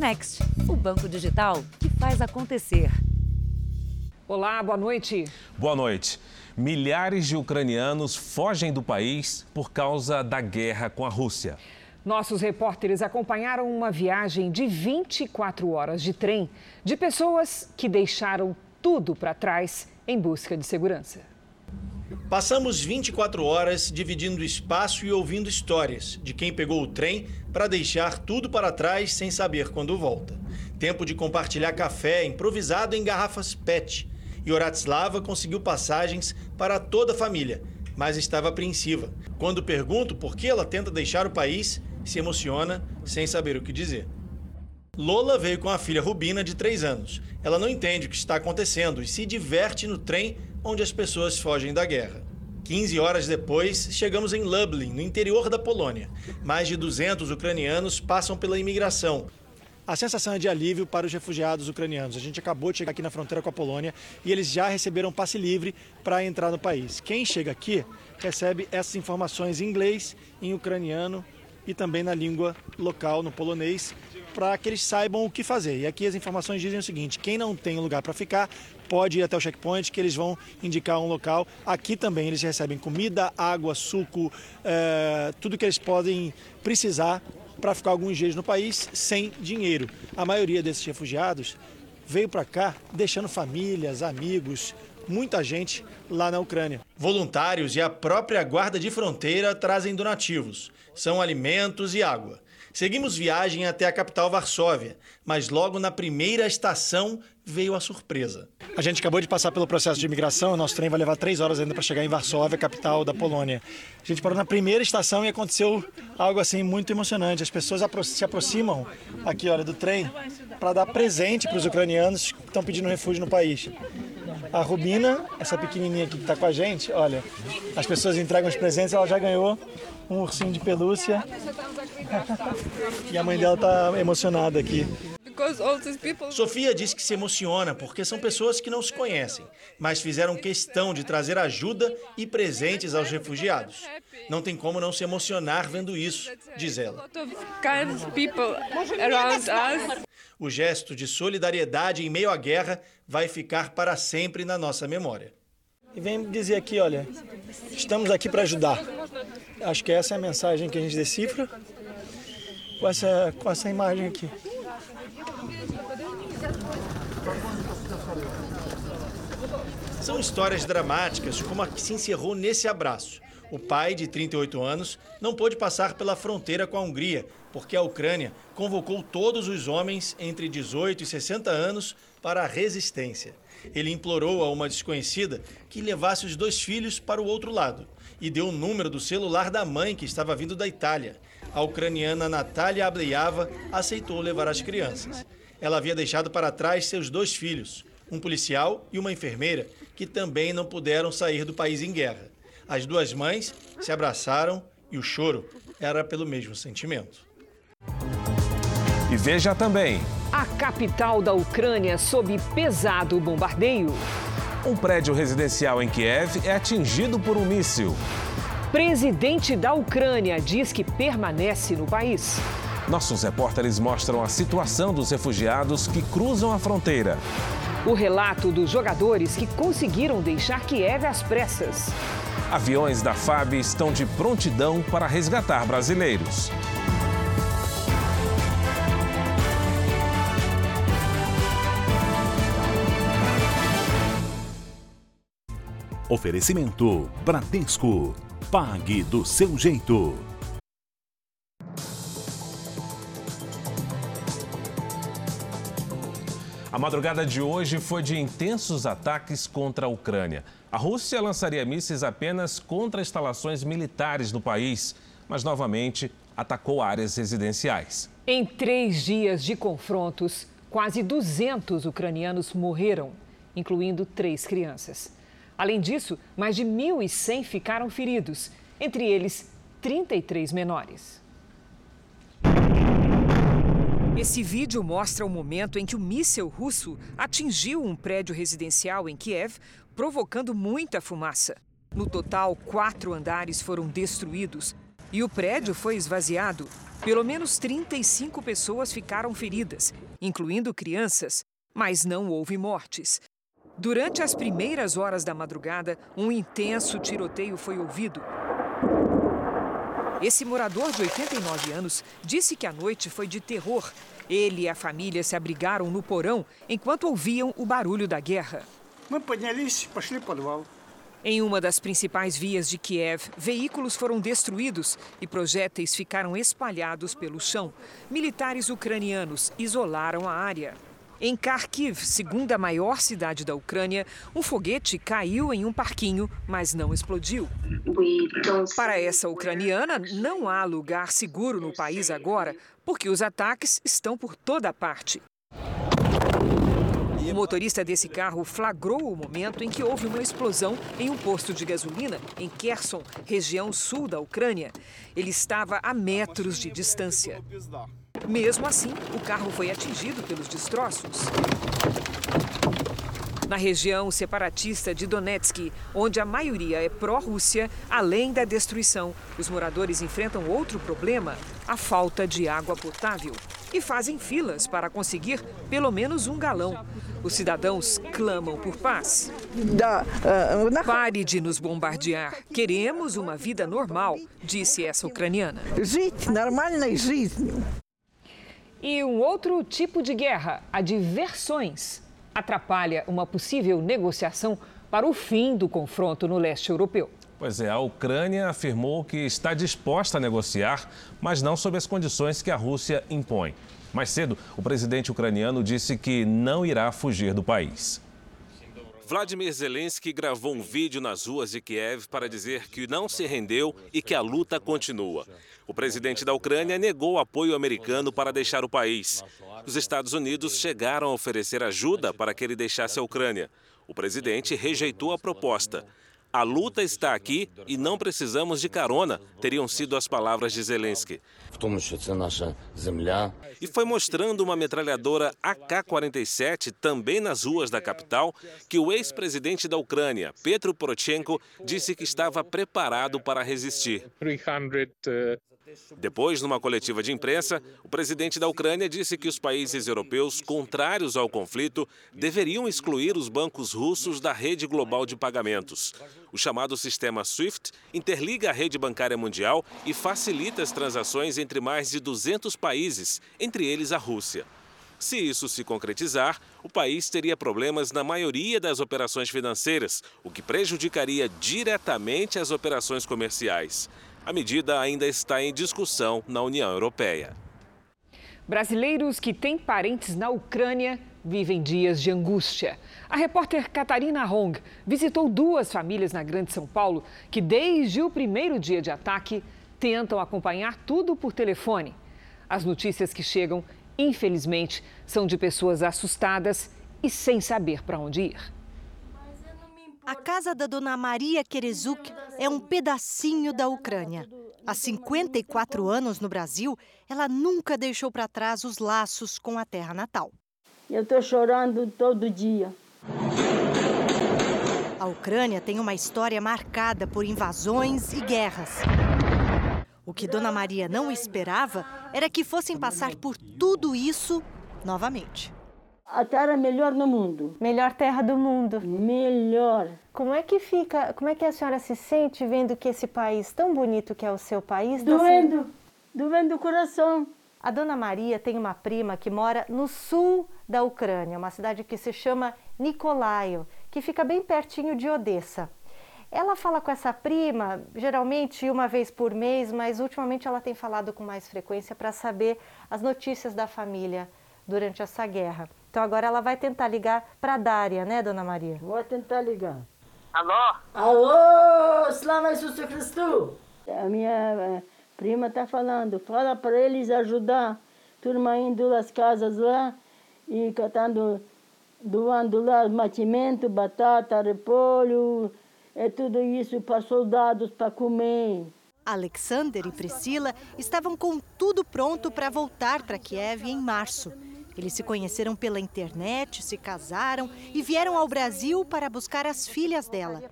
Next, o banco digital que faz acontecer. Olá, boa noite. Boa noite. Milhares de ucranianos fogem do país por causa da guerra com a Rússia. Nossos repórteres acompanharam uma viagem de 24 horas de trem de pessoas que deixaram tudo para trás em busca de segurança. Passamos 24 horas dividindo espaço e ouvindo histórias de quem pegou o trem para deixar tudo para trás sem saber quando volta. Tempo de compartilhar café improvisado em garrafas PET. E Oratslava conseguiu passagens para toda a família, mas estava apreensiva. Quando pergunto por que ela tenta deixar o país, se emociona sem saber o que dizer. Lola veio com a filha Rubina, de 3 anos. Ela não entende o que está acontecendo e se diverte no trem onde as pessoas fogem da guerra. 15 horas depois, chegamos em Lublin, no interior da Polônia. Mais de 200 ucranianos passam pela imigração. A sensação é de alívio para os refugiados ucranianos. A gente acabou de chegar aqui na fronteira com a Polônia e eles já receberam passe livre para entrar no país. Quem chega aqui recebe essas informações em inglês, em ucraniano e também na língua local, no polonês, para que eles saibam o que fazer. E aqui as informações dizem o seguinte: quem não tem lugar para ficar pode ir até o checkpoint, que eles vão indicar um local. Aqui também eles recebem comida, água, suco, é, tudo que eles podem precisar para ficar alguns dias no país sem dinheiro. A maioria desses refugiados veio para cá deixando famílias, amigos, muita gente lá na Ucrânia. Voluntários e a própria Guarda de Fronteira trazem donativos. São alimentos e água. Seguimos viagem até a capital Varsóvia, mas logo na primeira estação veio a surpresa. A gente acabou de passar pelo processo de imigração, nosso trem vai levar três horas ainda para chegar em Varsóvia, capital da Polônia. A gente parou na primeira estação e aconteceu algo assim muito emocionante. As pessoas se aproximam aqui, olha, do trem para dar presente para os ucranianos que estão pedindo refúgio no país. A Rubina, essa pequenininha aqui que está com a gente, olha, as pessoas entregam os presentes, ela já ganhou um ursinho de pelúcia. e a mãe dela está emocionada aqui. Sofia diz que se emociona porque são pessoas que não se conhecem, mas fizeram questão de trazer ajuda e presentes aos refugiados. Não tem como não se emocionar vendo isso, diz ela. O gesto de solidariedade em meio à guerra vai ficar para sempre na nossa memória. E vem dizer aqui, olha, estamos aqui para ajudar. Acho que essa é a mensagem que a gente decifra com essa, com essa imagem aqui. São histórias dramáticas, como a que se encerrou nesse abraço. O pai, de 38 anos, não pôde passar pela fronteira com a Hungria, porque a Ucrânia convocou todos os homens entre 18 e 60 anos para a resistência. Ele implorou a uma desconhecida que levasse os dois filhos para o outro lado e deu o número do celular da mãe que estava vindo da Itália. A ucraniana Natália Ableiava aceitou levar as crianças. Ela havia deixado para trás seus dois filhos, um policial e uma enfermeira, que também não puderam sair do país em guerra. As duas mães se abraçaram e o choro era pelo mesmo sentimento. E veja também. A capital da Ucrânia sob pesado bombardeio. Um prédio residencial em Kiev é atingido por um míssil. Presidente da Ucrânia diz que permanece no país. Nossos repórteres mostram a situação dos refugiados que cruzam a fronteira. O relato dos jogadores que conseguiram deixar Kiev às pressas. Aviões da FAB estão de prontidão para resgatar brasileiros. Oferecimento Bradesco. Pague do seu jeito. A madrugada de hoje foi de intensos ataques contra a Ucrânia. A Rússia lançaria mísseis apenas contra instalações militares no país, mas novamente atacou áreas residenciais. Em três dias de confrontos, quase 200 ucranianos morreram, incluindo três crianças. Além disso, mais de 1.100 ficaram feridos, entre eles 33 menores. Esse vídeo mostra o momento em que o míssil russo atingiu um prédio residencial em Kiev, provocando muita fumaça. No total, quatro andares foram destruídos. e o prédio foi esvaziado. Pelo menos 35 pessoas ficaram feridas, incluindo crianças, mas não houve mortes. Durante as primeiras horas da madrugada, um intenso tiroteio foi ouvido. Esse morador de 89 anos disse que a noite foi de terror. Ele e a família se abrigaram no porão enquanto ouviam o barulho da guerra. Em uma das principais vias de Kiev, veículos foram destruídos e projéteis ficaram espalhados pelo chão. Militares ucranianos isolaram a área. Em Kharkiv, segunda maior cidade da Ucrânia, um foguete caiu em um parquinho, mas não explodiu. Para essa ucraniana, não há lugar seguro no país agora, porque os ataques estão por toda parte. O motorista desse carro flagrou o momento em que houve uma explosão em um posto de gasolina em Kherson, região sul da Ucrânia. Ele estava a metros de distância. Mesmo assim, o carro foi atingido pelos destroços. Na região separatista de Donetsk, onde a maioria é pró-Rússia, além da destruição, os moradores enfrentam outro problema: a falta de água potável. E fazem filas para conseguir pelo menos um galão. Os cidadãos clamam por paz. Pare de nos bombardear. Queremos uma vida normal, disse essa ucraniana. E um outro tipo de guerra, a de versões, atrapalha uma possível negociação para o fim do confronto no leste europeu. Pois é, a Ucrânia afirmou que está disposta a negociar, mas não sob as condições que a Rússia impõe. Mais cedo, o presidente ucraniano disse que não irá fugir do país. Vladimir Zelensky gravou um vídeo nas ruas de Kiev para dizer que não se rendeu e que a luta continua. O presidente da Ucrânia negou apoio americano para deixar o país. Os Estados Unidos chegaram a oferecer ajuda para que ele deixasse a Ucrânia. O presidente rejeitou a proposta. A luta está aqui e não precisamos de carona, teriam sido as palavras de Zelensky. E foi mostrando uma metralhadora AK-47 também nas ruas da capital que o ex-presidente da Ucrânia, Petro Poroshenko, disse que estava preparado para resistir. Depois, numa coletiva de imprensa, o presidente da Ucrânia disse que os países europeus contrários ao conflito deveriam excluir os bancos russos da rede global de pagamentos. O chamado sistema SWIFT interliga a rede bancária mundial e facilita as transações entre mais de 200 países, entre eles a Rússia. Se isso se concretizar, o país teria problemas na maioria das operações financeiras, o que prejudicaria diretamente as operações comerciais. A medida ainda está em discussão na União Europeia. Brasileiros que têm parentes na Ucrânia vivem dias de angústia. A repórter Catarina Hong visitou duas famílias na Grande São Paulo que, desde o primeiro dia de ataque, tentam acompanhar tudo por telefone. As notícias que chegam, infelizmente, são de pessoas assustadas e sem saber para onde ir. A casa da dona Maria Kerezuk é um pedacinho da Ucrânia. Há 54 anos no Brasil, ela nunca deixou para trás os laços com a terra natal. Eu estou chorando todo dia. A Ucrânia tem uma história marcada por invasões e guerras. O que Dona Maria não esperava era que fossem passar por tudo isso novamente. A terra melhor no mundo. Melhor terra do mundo. Melhor. Como é que fica, como é que a senhora se sente vendo que esse país tão bonito que é o seu país... Tá doendo, sendo... doendo o coração. A dona Maria tem uma prima que mora no sul da Ucrânia, uma cidade que se chama Nikolaio, que fica bem pertinho de Odessa. Ela fala com essa prima, geralmente uma vez por mês, mas ultimamente ela tem falado com mais frequência para saber as notícias da família durante essa guerra. Então agora ela vai tentar ligar para Dária, né, dona Maria? Vou tentar ligar. Alô? Alô, Slava Jesus Cristo! A minha eh, prima está falando, fala para eles ajudar. Turma indo das casas lá e catando, doando lá mantimento, batata, repolho, é tudo isso para soldados para comer. Alexander e Priscila estavam com tudo pronto para voltar para Kiev em março. Eles se conheceram pela internet, se casaram e vieram ao Brasil para buscar as filhas dela.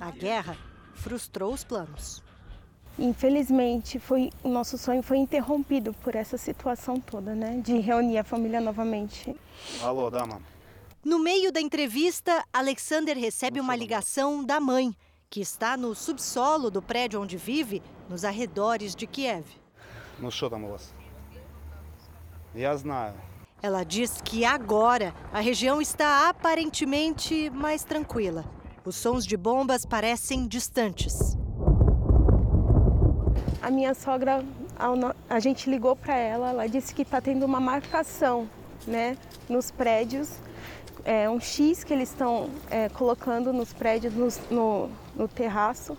A guerra frustrou os planos. Infelizmente, foi, o nosso sonho foi interrompido por essa situação toda, né? De reunir a família novamente. Alô, dama. No meio da entrevista, Alexander recebe uma ligação da mãe, que está no subsolo do prédio onde vive, nos arredores de Kiev. Ela diz que agora a região está aparentemente mais tranquila. Os sons de bombas parecem distantes. A minha sogra, a gente ligou para ela, ela disse que está tendo uma marcação né, nos prédios, é, um X que eles estão é, colocando nos prédios, no, no, no terraço.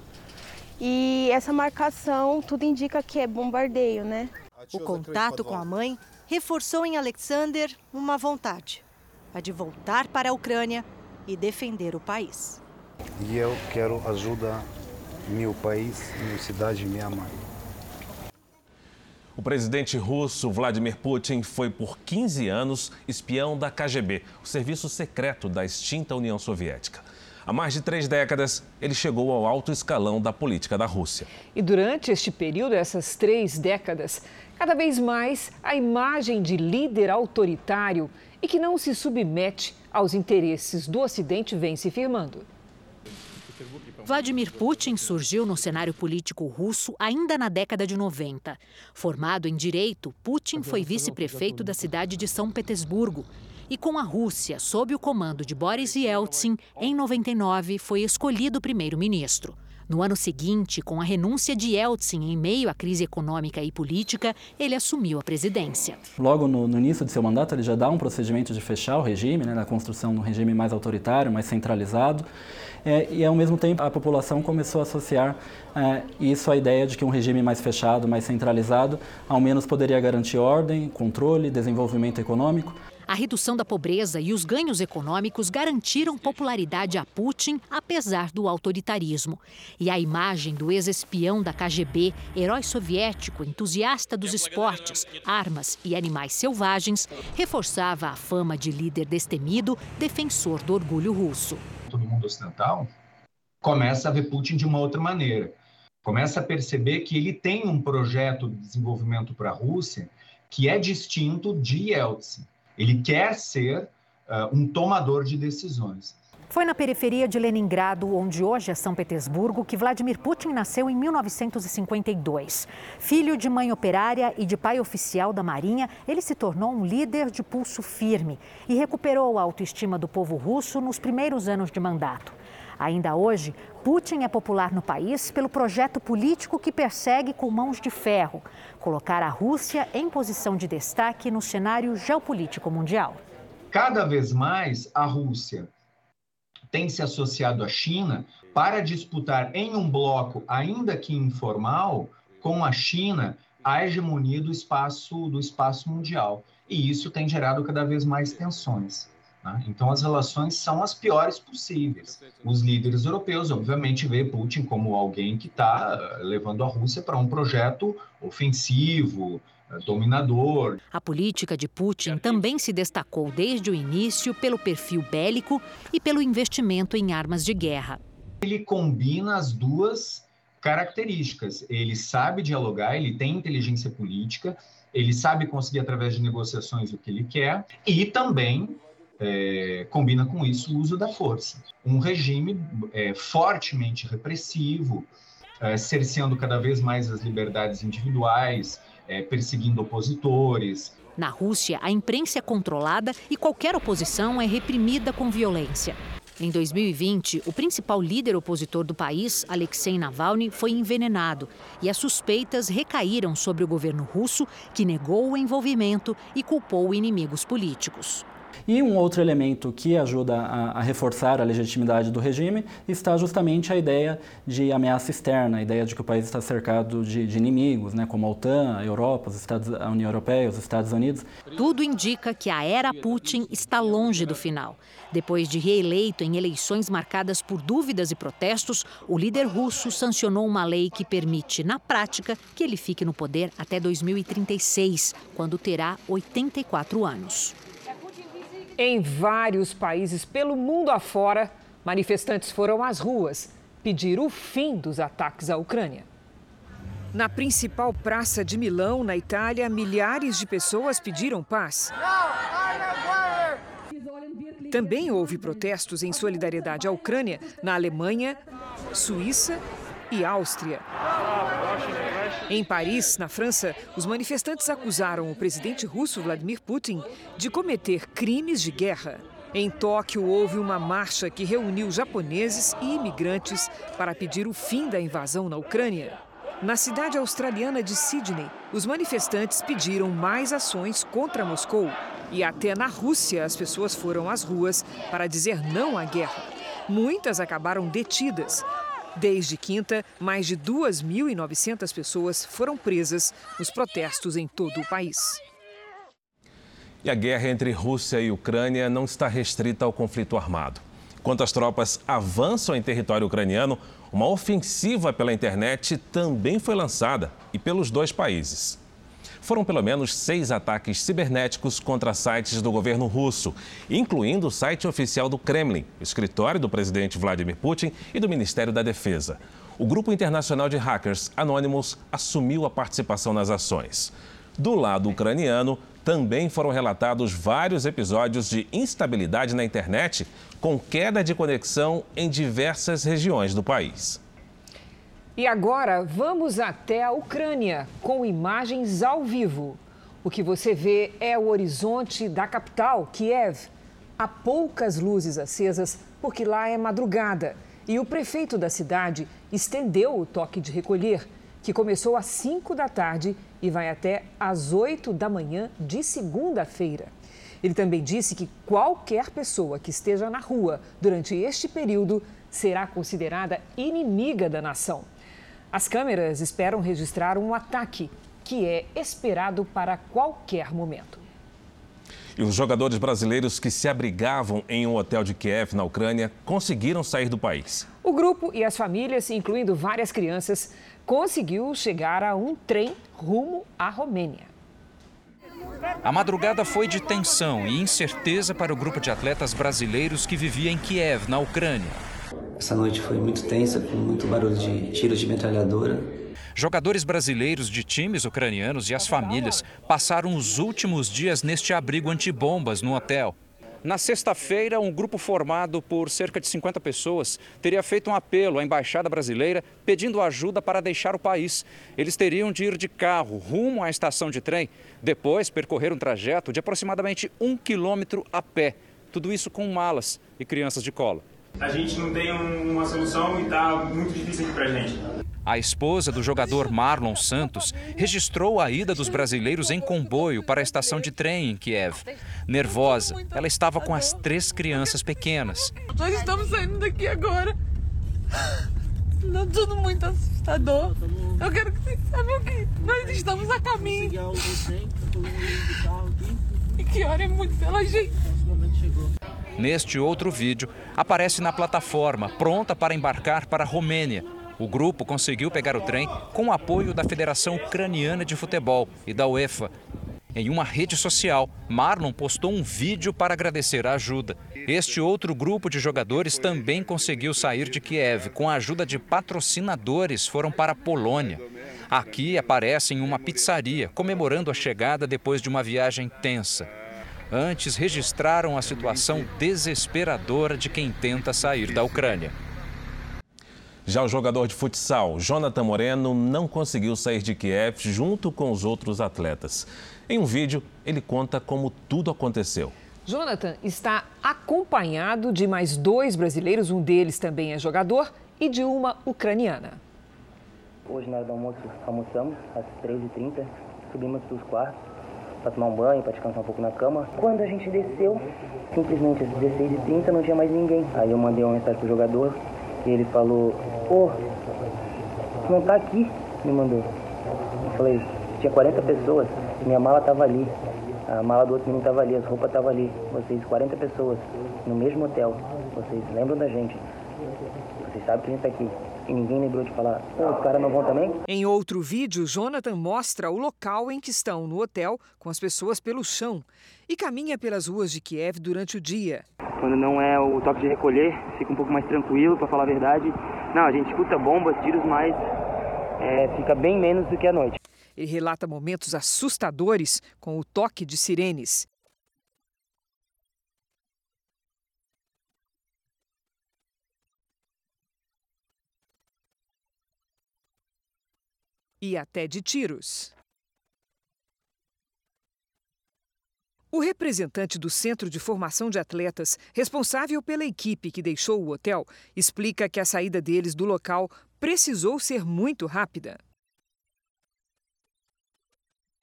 E essa marcação, tudo indica que é bombardeio, né? O contato com a mãe reforçou em Alexander uma vontade: a de voltar para a Ucrânia e defender o país. E eu quero ajuda meu país, minha cidade, minha mãe. O presidente russo Vladimir Putin foi por 15 anos espião da KGB, o serviço secreto da extinta União Soviética. Há mais de três décadas, ele chegou ao alto escalão da política da Rússia. E durante este período, essas três décadas, cada vez mais a imagem de líder autoritário e que não se submete aos interesses do Ocidente vem se firmando. Vladimir Putin surgiu no cenário político russo ainda na década de 90. Formado em direito, Putin foi vice-prefeito da cidade de São Petersburgo. E com a Rússia sob o comando de Boris Yeltsin, em 99 foi escolhido primeiro-ministro. No ano seguinte, com a renúncia de Yeltsin em meio à crise econômica e política, ele assumiu a presidência. Logo no, no início de seu mandato, ele já dá um procedimento de fechar o regime, né, na construção de um regime mais autoritário, mais centralizado. É, e, ao mesmo tempo, a população começou a associar é, isso à ideia de que um regime mais fechado, mais centralizado, ao menos poderia garantir ordem, controle, desenvolvimento econômico. A redução da pobreza e os ganhos econômicos garantiram popularidade a Putin, apesar do autoritarismo. E a imagem do ex-espião da KGB, herói soviético, entusiasta dos esportes, armas e animais selvagens, reforçava a fama de líder destemido, defensor do orgulho russo. Todo mundo ocidental começa a ver Putin de uma outra maneira. Começa a perceber que ele tem um projeto de desenvolvimento para a Rússia que é distinto de Yeltsin. Ele quer ser uh, um tomador de decisões. Foi na periferia de Leningrado, onde hoje é São Petersburgo, que Vladimir Putin nasceu em 1952. Filho de mãe operária e de pai oficial da Marinha, ele se tornou um líder de pulso firme e recuperou a autoestima do povo russo nos primeiros anos de mandato. Ainda hoje, Putin é popular no país pelo projeto político que persegue com mãos de ferro colocar a Rússia em posição de destaque no cenário geopolítico mundial. Cada vez mais a Rússia tem se associado à China para disputar em um bloco, ainda que informal, com a China a hegemonia do espaço do espaço mundial. E isso tem gerado cada vez mais tensões. Né? Então, as relações são as piores possíveis. Os líderes europeus, obviamente, veem Putin como alguém que está eh, levando a Rússia para um projeto ofensivo, eh, dominador. A política de Putin também se destacou desde o início pelo perfil bélico e pelo investimento em armas de guerra. Ele combina as duas características. Ele sabe dialogar, ele tem inteligência política, ele sabe conseguir através de negociações o que ele quer e também é, combina com isso o uso da força. Um regime é, fortemente repressivo, é, cerceando cada vez mais as liberdades individuais, é, perseguindo opositores. Na Rússia, a imprensa é controlada e qualquer oposição é reprimida com violência. Em 2020, o principal líder opositor do país, Alexei Navalny, foi envenenado e as suspeitas recaíram sobre o governo russo, que negou o envolvimento e culpou inimigos políticos. E um outro elemento que ajuda a, a, reforçar a legitimidade do regime está justamente a ideia de ameaça externa, a ideia de que o país está cercado de, de inimigos, né, como a OTAN, a Europa, os Estados, a União Europeia, os Estados Unidos. Tudo indica que a era Putin está longe do final. Depois de reeleito em eleições marcadas por dúvidas e protestos, o líder russo sancionou uma lei que permite, na prática, que ele fique no poder até 2036, quando terá 84 anos. Em vários países pelo mundo afora, manifestantes foram às ruas pedir o fim dos ataques à Ucrânia. Na principal praça de Milão, na Itália, milhares de pessoas pediram paz. Também houve protestos em solidariedade à Ucrânia na Alemanha, Suíça e Áustria. Em Paris, na França, os manifestantes acusaram o presidente russo Vladimir Putin de cometer crimes de guerra. Em Tóquio, houve uma marcha que reuniu japoneses e imigrantes para pedir o fim da invasão na Ucrânia. Na cidade australiana de Sydney, os manifestantes pediram mais ações contra Moscou. E até na Rússia, as pessoas foram às ruas para dizer não à guerra. Muitas acabaram detidas. Desde quinta, mais de 2.900 pessoas foram presas nos protestos em todo o país. E a guerra entre Rússia e Ucrânia não está restrita ao conflito armado. Enquanto as tropas avançam em território ucraniano, uma ofensiva pela internet também foi lançada e pelos dois países. Foram pelo menos seis ataques cibernéticos contra sites do governo russo, incluindo o site oficial do Kremlin, escritório do presidente Vladimir Putin e do Ministério da Defesa. O grupo internacional de hackers Anonymous assumiu a participação nas ações. Do lado ucraniano, também foram relatados vários episódios de instabilidade na internet, com queda de conexão em diversas regiões do país. E agora vamos até a Ucrânia com imagens ao vivo. O que você vê é o horizonte da capital, Kiev. Há poucas luzes acesas porque lá é madrugada e o prefeito da cidade estendeu o toque de recolher, que começou às 5 da tarde e vai até às 8 da manhã de segunda-feira. Ele também disse que qualquer pessoa que esteja na rua durante este período será considerada inimiga da nação. As câmeras esperam registrar um ataque que é esperado para qualquer momento. E os jogadores brasileiros que se abrigavam em um hotel de Kiev, na Ucrânia, conseguiram sair do país. O grupo e as famílias, incluindo várias crianças, conseguiu chegar a um trem rumo à Romênia. A madrugada foi de tensão e incerteza para o grupo de atletas brasileiros que vivia em Kiev, na Ucrânia. Essa noite foi muito tensa, com muito barulho de tiros de metralhadora. Jogadores brasileiros de times ucranianos e as famílias passaram os últimos dias neste abrigo antibombas no hotel. Na sexta-feira, um grupo formado por cerca de 50 pessoas teria feito um apelo à embaixada brasileira pedindo ajuda para deixar o país. Eles teriam de ir de carro rumo à estação de trem, depois percorrer um trajeto de aproximadamente um quilômetro a pé. Tudo isso com malas e crianças de cola. A gente não tem uma solução e está muito difícil aqui para gente. A esposa do jogador Marlon Santos registrou a ida dos brasileiros em comboio para a estação de trem em Kiev. Nervosa, ela estava com as três crianças pequenas. Nós estamos saindo daqui agora. Está tudo muito assustador. Eu quero que vocês saibam que nós estamos a caminho. E que orem muito pela gente. Neste outro vídeo, aparece na plataforma, pronta para embarcar para a Romênia. O grupo conseguiu pegar o trem com o apoio da Federação Ucraniana de Futebol e da UEFA. Em uma rede social, Marlon postou um vídeo para agradecer a ajuda. Este outro grupo de jogadores também conseguiu sair de Kiev. Com a ajuda de patrocinadores, foram para a Polônia. Aqui aparecem em uma pizzaria, comemorando a chegada depois de uma viagem tensa. Antes, registraram a situação desesperadora de quem tenta sair da Ucrânia. Já o jogador de futsal, Jonathan Moreno, não conseguiu sair de Kiev junto com os outros atletas. Em um vídeo, ele conta como tudo aconteceu. Jonathan está acompanhado de mais dois brasileiros, um deles também é jogador, e de uma ucraniana. Hoje, na hora do almoço, almoçamos às 13h30, subimos para os quartos para tomar um banho, para descansar um pouco na cama. Quando a gente desceu, simplesmente às 16h30 não tinha mais ninguém. Aí eu mandei uma mensagem pro jogador e ele falou, pô, oh, não tá aqui, me mandou. Eu falei, tinha 40 pessoas, minha mala tava ali. A mala do outro menino tava ali, as roupas tava ali. Vocês, 40 pessoas, no mesmo hotel. Vocês lembram da gente. Vocês sabem que a gente tá aqui e ninguém lembrou de falar, pô, os caras não vão também? Em outro vídeo, Jonathan mostra o local em que estão no hotel, com as pessoas pelo chão, e caminha pelas ruas de Kiev durante o dia. Quando não é o toque de recolher, fica um pouco mais tranquilo, para falar a verdade. Não, a gente escuta bombas, tiros, mas é, fica bem menos do que à noite. Ele relata momentos assustadores com o toque de sirenes. E até de tiros. O representante do Centro de Formação de Atletas, responsável pela equipe que deixou o hotel, explica que a saída deles do local precisou ser muito rápida.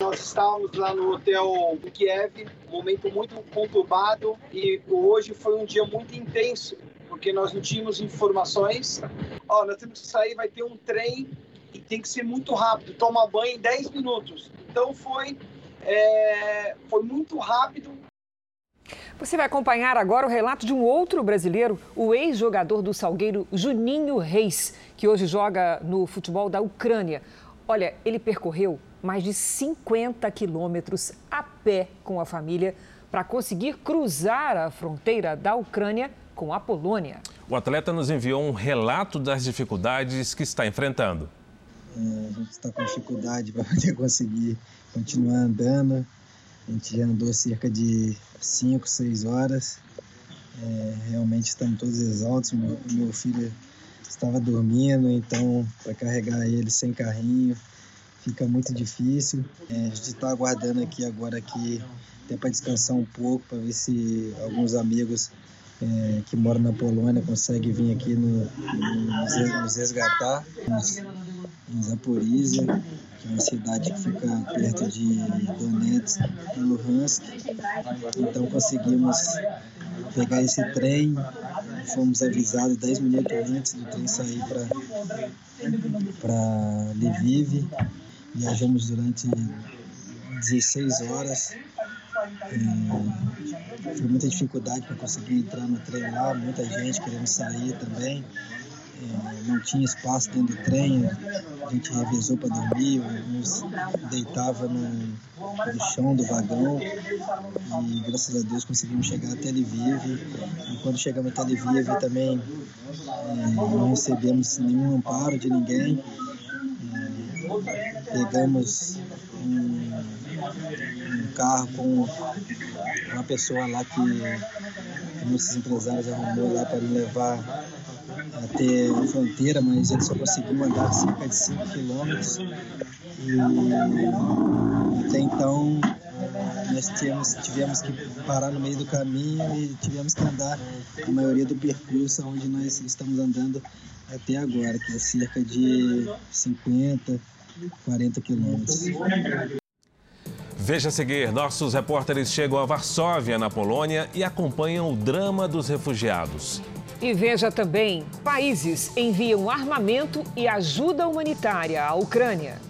Nós estávamos lá no hotel Kiev, um momento muito conturbado e hoje foi um dia muito intenso, porque nós não tínhamos informações. Ó, nós temos que sair, vai ter um trem e tem que ser muito rápido, toma banho em 10 minutos. Então foi é, foi muito rápido. Você vai acompanhar agora o relato de um outro brasileiro, o ex-jogador do Salgueiro, Juninho Reis, que hoje joga no futebol da Ucrânia. Olha, ele percorreu mais de 50 quilômetros a pé com a família para conseguir cruzar a fronteira da Ucrânia com a Polônia. O atleta nos enviou um relato das dificuldades que está enfrentando. É, a gente está com dificuldade para poder conseguir continuar andando. A gente já andou cerca de 5, 6 horas. É, realmente estamos todos exaustos. Meu, meu filho estava dormindo, então para carregar ele sem carrinho fica muito difícil. É, a gente está aguardando aqui agora aqui até para descansar um pouco, para ver se alguns amigos é, que moram na Polônia conseguem vir aqui no, no, nos resgatar. Em Zaporizhia, que é uma cidade que fica perto de Donetsk e Luhansk. Então conseguimos pegar esse trem, fomos avisados 10 minutos antes do trem sair para Lviv. Viajamos durante 16 horas. É, foi muita dificuldade para conseguir entrar no trem lá, muita gente querendo sair também. Não tinha espaço dentro do trem, a gente revezou para dormir, uns deitava no, no, chão do vagão e graças a Deus conseguimos chegar até Lviv. E quando chegamos até Lviv também é, não recebemos nenhum amparo de ninguém. Pegamos um, um, carro com uma pessoa lá que nossos empresários arrumou lá para levar até a fronteira, mas ele só conseguiu andar cerca de 5 quilômetros. E até então nós tivemos, que parar no meio do caminho e tivemos que andar a maioria do percurso onde nós estamos andando até agora, que é cerca de 50, 40 quilômetros. Veja a seguir, nossos repórteres chegam a Varsóvia, na Polônia, e acompanham o drama dos refugiados. E veja também: países enviam armamento e ajuda humanitária à Ucrânia.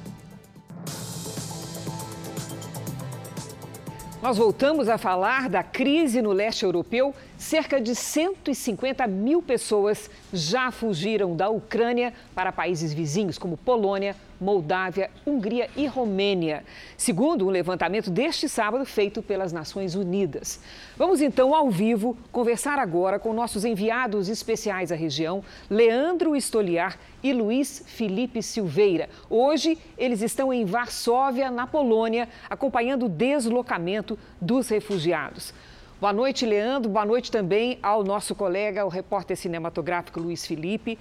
Nós voltamos a falar da crise no leste europeu. Cerca de 150 mil pessoas já fugiram da Ucrânia para países vizinhos como Polônia, Moldávia, Hungria e Romênia, segundo um levantamento deste sábado feito pelas Nações Unidas. Vamos então ao vivo conversar agora com nossos enviados especiais à região, Leandro Estoliar e Luiz Felipe Silveira. Hoje eles estão em Varsóvia, na Polônia, acompanhando o deslocamento dos refugiados. Boa noite, Leandro. Boa noite também ao nosso colega, o repórter cinematográfico Luiz Felipe.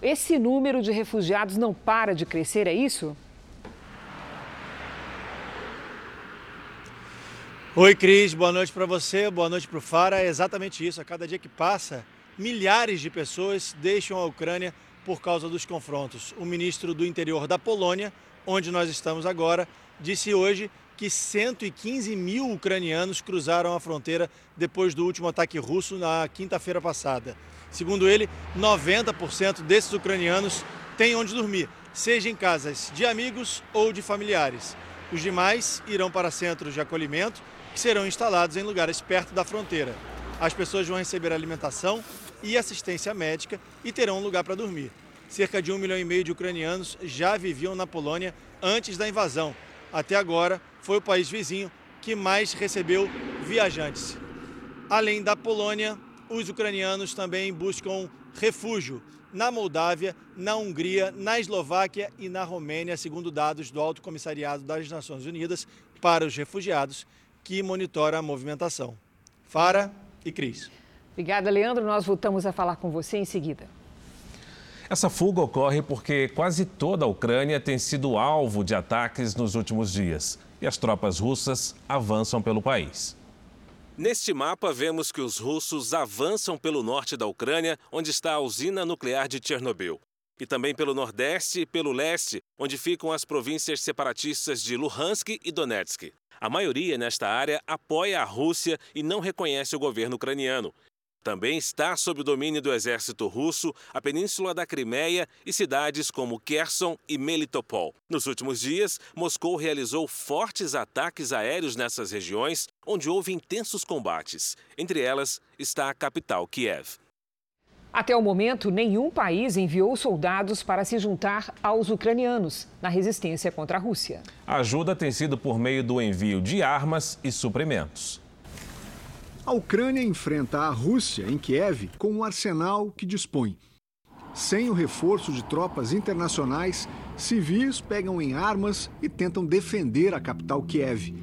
Esse número de refugiados não para de crescer, é isso? Oi, Cris, boa noite para você, boa noite para o Fara. É exatamente isso. A cada dia que passa, milhares de pessoas deixam a Ucrânia por causa dos confrontos. O ministro do Interior da Polônia, onde nós estamos agora, disse hoje que 115 mil ucranianos cruzaram a fronteira depois do último ataque russo na quinta-feira passada. Segundo ele, 90% desses ucranianos têm onde dormir, seja em casas de amigos ou de familiares. Os demais irão para centros de acolhimento que serão instalados em lugares perto da fronteira. As pessoas vão receber alimentação e assistência médica e terão um lugar para dormir. Cerca de um milhão e meio de ucranianos já viviam na Polônia antes da invasão. Até agora, foi o país vizinho que mais recebeu viajantes. Além da Polônia, os ucranianos também buscam refúgio na Moldávia, na Hungria, na Eslováquia e na Romênia, segundo dados do Alto Comissariado das Nações Unidas para os Refugiados, que monitora a movimentação. Fara e Cris. Obrigada, Leandro. Nós voltamos a falar com você em seguida. Essa fuga ocorre porque quase toda a Ucrânia tem sido alvo de ataques nos últimos dias e as tropas russas avançam pelo país. Neste mapa, vemos que os russos avançam pelo norte da Ucrânia, onde está a usina nuclear de Chernobyl. E também pelo nordeste e pelo leste, onde ficam as províncias separatistas de Luhansk e Donetsk. A maioria nesta área apoia a Rússia e não reconhece o governo ucraniano. Também está sob o domínio do exército russo a península da Crimeia e cidades como Kherson e Melitopol. Nos últimos dias, Moscou realizou fortes ataques aéreos nessas regiões, onde houve intensos combates. Entre elas está a capital Kiev. Até o momento, nenhum país enviou soldados para se juntar aos ucranianos na resistência contra a Rússia. A ajuda tem sido por meio do envio de armas e suprimentos. A Ucrânia enfrenta a Rússia em Kiev com o arsenal que dispõe. Sem o reforço de tropas internacionais, civis pegam em armas e tentam defender a capital Kiev.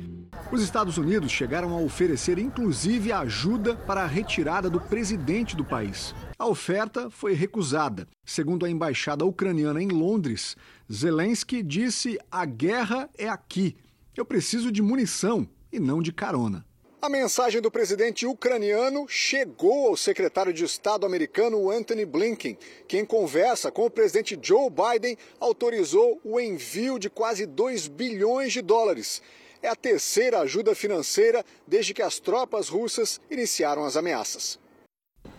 Os Estados Unidos chegaram a oferecer inclusive ajuda para a retirada do presidente do país. A oferta foi recusada. Segundo a embaixada ucraniana em Londres, Zelensky disse: a guerra é aqui. Eu preciso de munição e não de carona. A mensagem do presidente ucraniano chegou ao secretário de Estado americano Anthony Blinken, que, em conversa com o presidente Joe Biden, autorizou o envio de quase 2 bilhões de dólares. É a terceira ajuda financeira desde que as tropas russas iniciaram as ameaças.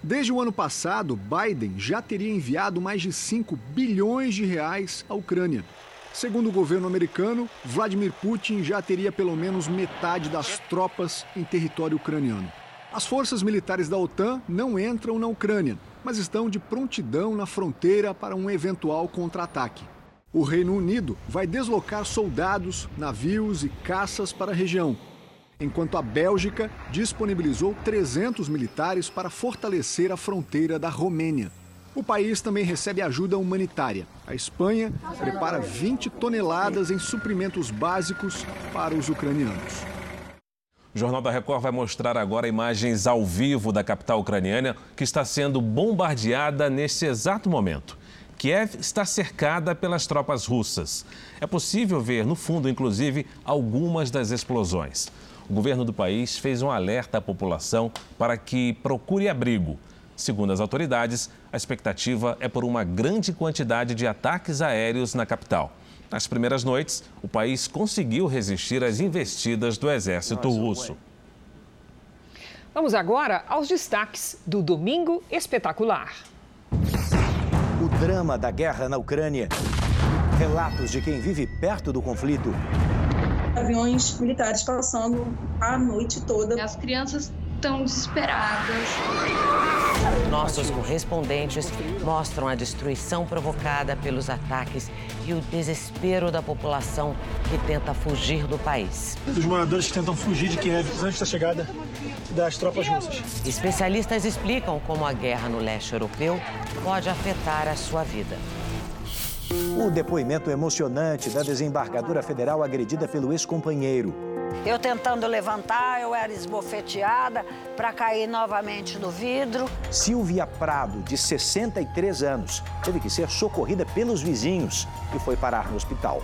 Desde o ano passado, Biden já teria enviado mais de 5 bilhões de reais à Ucrânia. Segundo o governo americano, Vladimir Putin já teria pelo menos metade das tropas em território ucraniano. As forças militares da OTAN não entram na Ucrânia, mas estão de prontidão na fronteira para um eventual contra-ataque. O Reino Unido vai deslocar soldados, navios e caças para a região, enquanto a Bélgica disponibilizou 300 militares para fortalecer a fronteira da Romênia. O país também recebe ajuda humanitária. A Espanha prepara 20 toneladas em suprimentos básicos para os ucranianos. O Jornal da Record vai mostrar agora imagens ao vivo da capital ucraniana que está sendo bombardeada neste exato momento. Kiev está cercada pelas tropas russas. É possível ver no fundo, inclusive, algumas das explosões. O governo do país fez um alerta à população para que procure abrigo. Segundo as autoridades, a expectativa é por uma grande quantidade de ataques aéreos na capital. Nas primeiras noites, o país conseguiu resistir às investidas do exército russo. Vamos agora aos destaques do Domingo Espetacular. O drama da guerra na Ucrânia. Relatos de quem vive perto do conflito. Aviões militares passando a noite toda. As crianças estão desesperadas. Nossos correspondentes mostram a destruição provocada pelos ataques e o desespero da população que tenta fugir do país. Dos moradores que tentam fugir de Kiev antes da chegada das tropas russas. Especialistas explicam como a guerra no leste europeu pode afetar a sua vida. O depoimento emocionante da desembargadora federal agredida pelo ex-companheiro. Eu tentando levantar, eu era esbofeteada para cair novamente no vidro. Silvia Prado, de 63 anos, teve que ser socorrida pelos vizinhos e foi parar no hospital.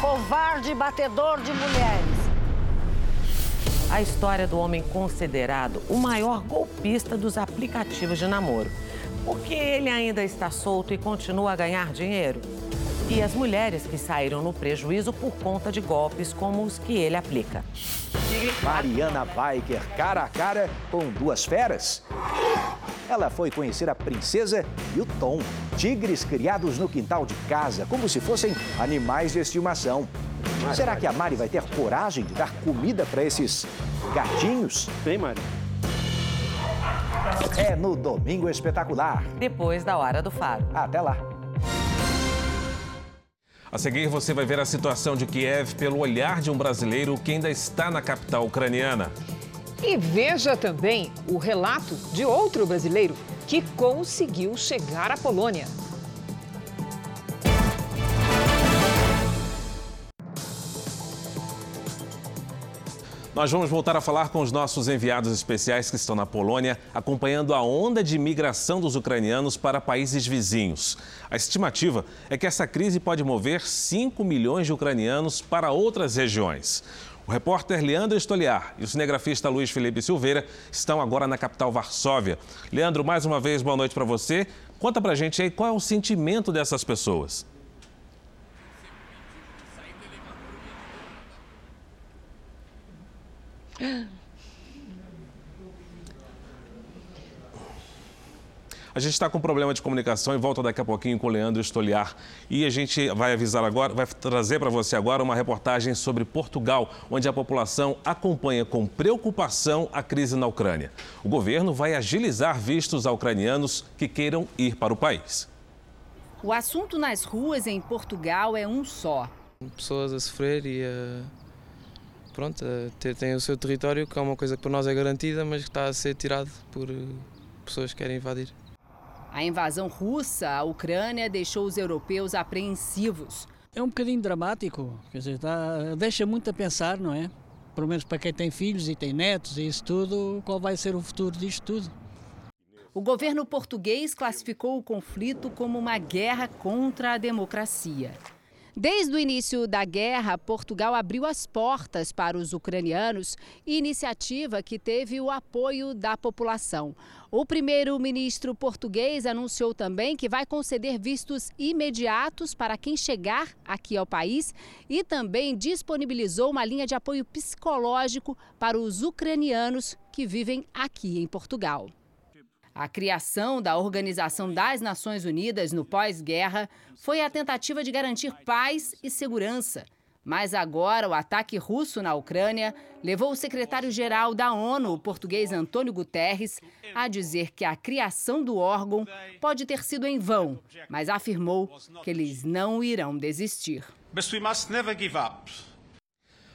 Covarde batedor de mulheres. A história do homem considerado o maior golpista dos aplicativos de namoro. Porque ele ainda está solto e continua a ganhar dinheiro? E as mulheres que saíram no prejuízo por conta de golpes como os que ele aplica. Mariana Biker, cara a cara com duas feras. Ela foi conhecer a princesa e o Tom, tigres criados no quintal de casa, como se fossem animais de estimação. Será que a Mari vai ter coragem de dar comida para esses gatinhos? Vem, Mari. É no Domingo Espetacular. Depois da Hora do Faro. Até lá. A seguir, você vai ver a situação de Kiev pelo olhar de um brasileiro que ainda está na capital ucraniana. E veja também o relato de outro brasileiro que conseguiu chegar à Polônia. Nós vamos voltar a falar com os nossos enviados especiais que estão na Polônia, acompanhando a onda de migração dos ucranianos para países vizinhos. A estimativa é que essa crise pode mover 5 milhões de ucranianos para outras regiões. O repórter Leandro Estoliar e o cinegrafista Luiz Felipe Silveira estão agora na capital Varsóvia. Leandro, mais uma vez, boa noite para você. Conta pra gente aí qual é o sentimento dessas pessoas. A gente está com problema de comunicação e volta daqui a pouquinho com o Leandro Estoliar. E a gente vai avisar agora, vai trazer para você agora uma reportagem sobre Portugal, onde a população acompanha com preocupação a crise na Ucrânia. O governo vai agilizar vistos a ucranianos que queiram ir para o país. O assunto nas ruas em Portugal é um só. Pessoas a sofrer e a pronto, ter, tem o seu território, que é uma coisa que para nós é garantida, mas que está a ser tirado por eh, pessoas que querem invadir. A invasão russa à Ucrânia deixou os europeus apreensivos. É um bocadinho dramático, quer dizer, dá, deixa muito a pensar, não é? Pelo menos para quem tem filhos e tem netos e isso tudo, qual vai ser o futuro disto tudo. O governo português classificou o conflito como uma guerra contra a democracia. Desde o início da guerra, Portugal abriu as portas para os ucranianos, iniciativa que teve o apoio da população. O primeiro-ministro português anunciou também que vai conceder vistos imediatos para quem chegar aqui ao país e também disponibilizou uma linha de apoio psicológico para os ucranianos que vivem aqui em Portugal. A criação da Organização das Nações Unidas no pós-guerra foi a tentativa de garantir paz e segurança. Mas agora o ataque russo na Ucrânia levou o secretário-geral da ONU, o português Antônio Guterres, a dizer que a criação do órgão pode ter sido em vão, mas afirmou que eles não irão desistir.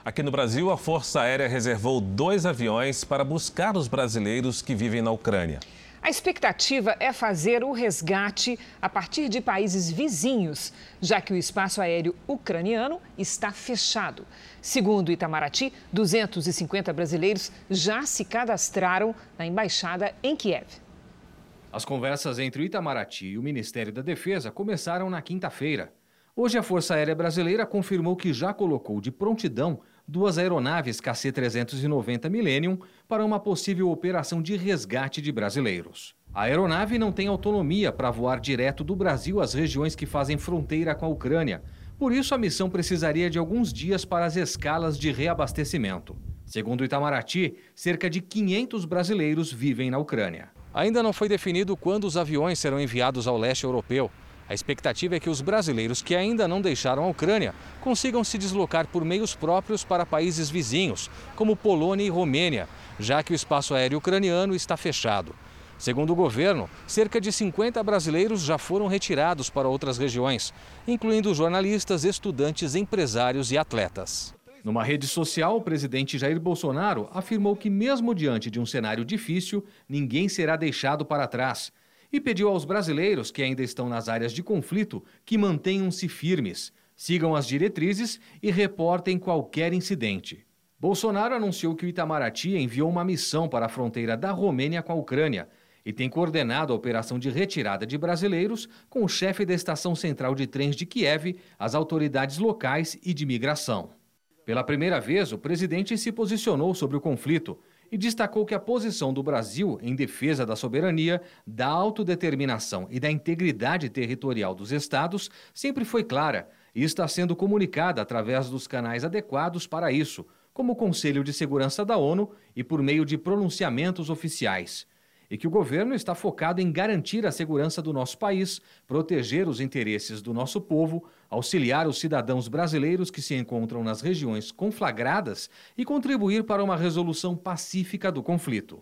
Aqui no Brasil, a Força Aérea reservou dois aviões para buscar os brasileiros que vivem na Ucrânia. A expectativa é fazer o resgate a partir de países vizinhos, já que o espaço aéreo ucraniano está fechado. Segundo Itamaraty, 250 brasileiros já se cadastraram na embaixada em Kiev. As conversas entre o Itamaraty e o Ministério da Defesa começaram na quinta-feira. Hoje, a Força Aérea Brasileira confirmou que já colocou de prontidão duas aeronaves KC-390 Millennium para uma possível operação de resgate de brasileiros. A aeronave não tem autonomia para voar direto do Brasil às regiões que fazem fronteira com a Ucrânia. Por isso, a missão precisaria de alguns dias para as escalas de reabastecimento. Segundo Itamaraty, cerca de 500 brasileiros vivem na Ucrânia. Ainda não foi definido quando os aviões serão enviados ao leste europeu. A expectativa é que os brasileiros que ainda não deixaram a Ucrânia consigam se deslocar por meios próprios para países vizinhos, como Polônia e Romênia, já que o espaço aéreo ucraniano está fechado. Segundo o governo, cerca de 50 brasileiros já foram retirados para outras regiões, incluindo jornalistas, estudantes, empresários e atletas. Numa rede social, o presidente Jair Bolsonaro afirmou que, mesmo diante de um cenário difícil, ninguém será deixado para trás e pediu aos brasileiros que ainda estão nas áreas de conflito que mantenham-se firmes, sigam as diretrizes e reportem qualquer incidente. Bolsonaro anunciou que o Itamaraty enviou uma missão para a fronteira da Romênia com a Ucrânia e tem coordenado a operação de retirada de brasileiros com o chefe da estação central de trens de Kiev, as autoridades locais e de migração. Pela primeira vez, o presidente se posicionou sobre o conflito e destacou que a posição do Brasil em defesa da soberania, da autodeterminação e da integridade territorial dos estados sempre foi clara e está sendo comunicada através dos canais adequados para isso, como o Conselho de Segurança da ONU e por meio de pronunciamentos oficiais e que o governo está focado em garantir a segurança do nosso país, proteger os interesses do nosso povo, auxiliar os cidadãos brasileiros que se encontram nas regiões conflagradas e contribuir para uma resolução pacífica do conflito.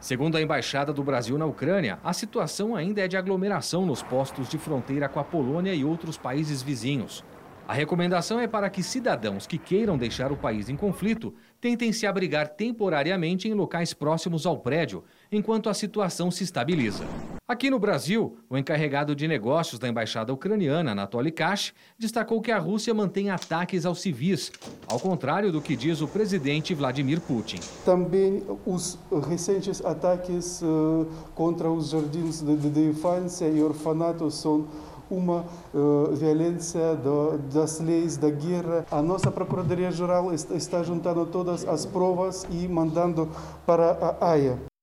Segundo a Embaixada do Brasil na Ucrânia, a situação ainda é de aglomeração nos postos de fronteira com a Polônia e outros países vizinhos. A recomendação é para que cidadãos que queiram deixar o país em conflito tentem se abrigar temporariamente em locais próximos ao prédio, enquanto a situação se estabiliza. Aqui no Brasil, o encarregado de negócios da embaixada ucraniana, Anatoly Kash, destacou que a Rússia mantém ataques aos civis, ao contrário do que diz o presidente Vladimir Putin. Também os recentes ataques uh, contra os jardins de, de, de infância e orfanatos são uma uh, violência do, das leis da guerra. A nossa Procuradoria-Geral está juntando todas as provas e mandando para a AIA.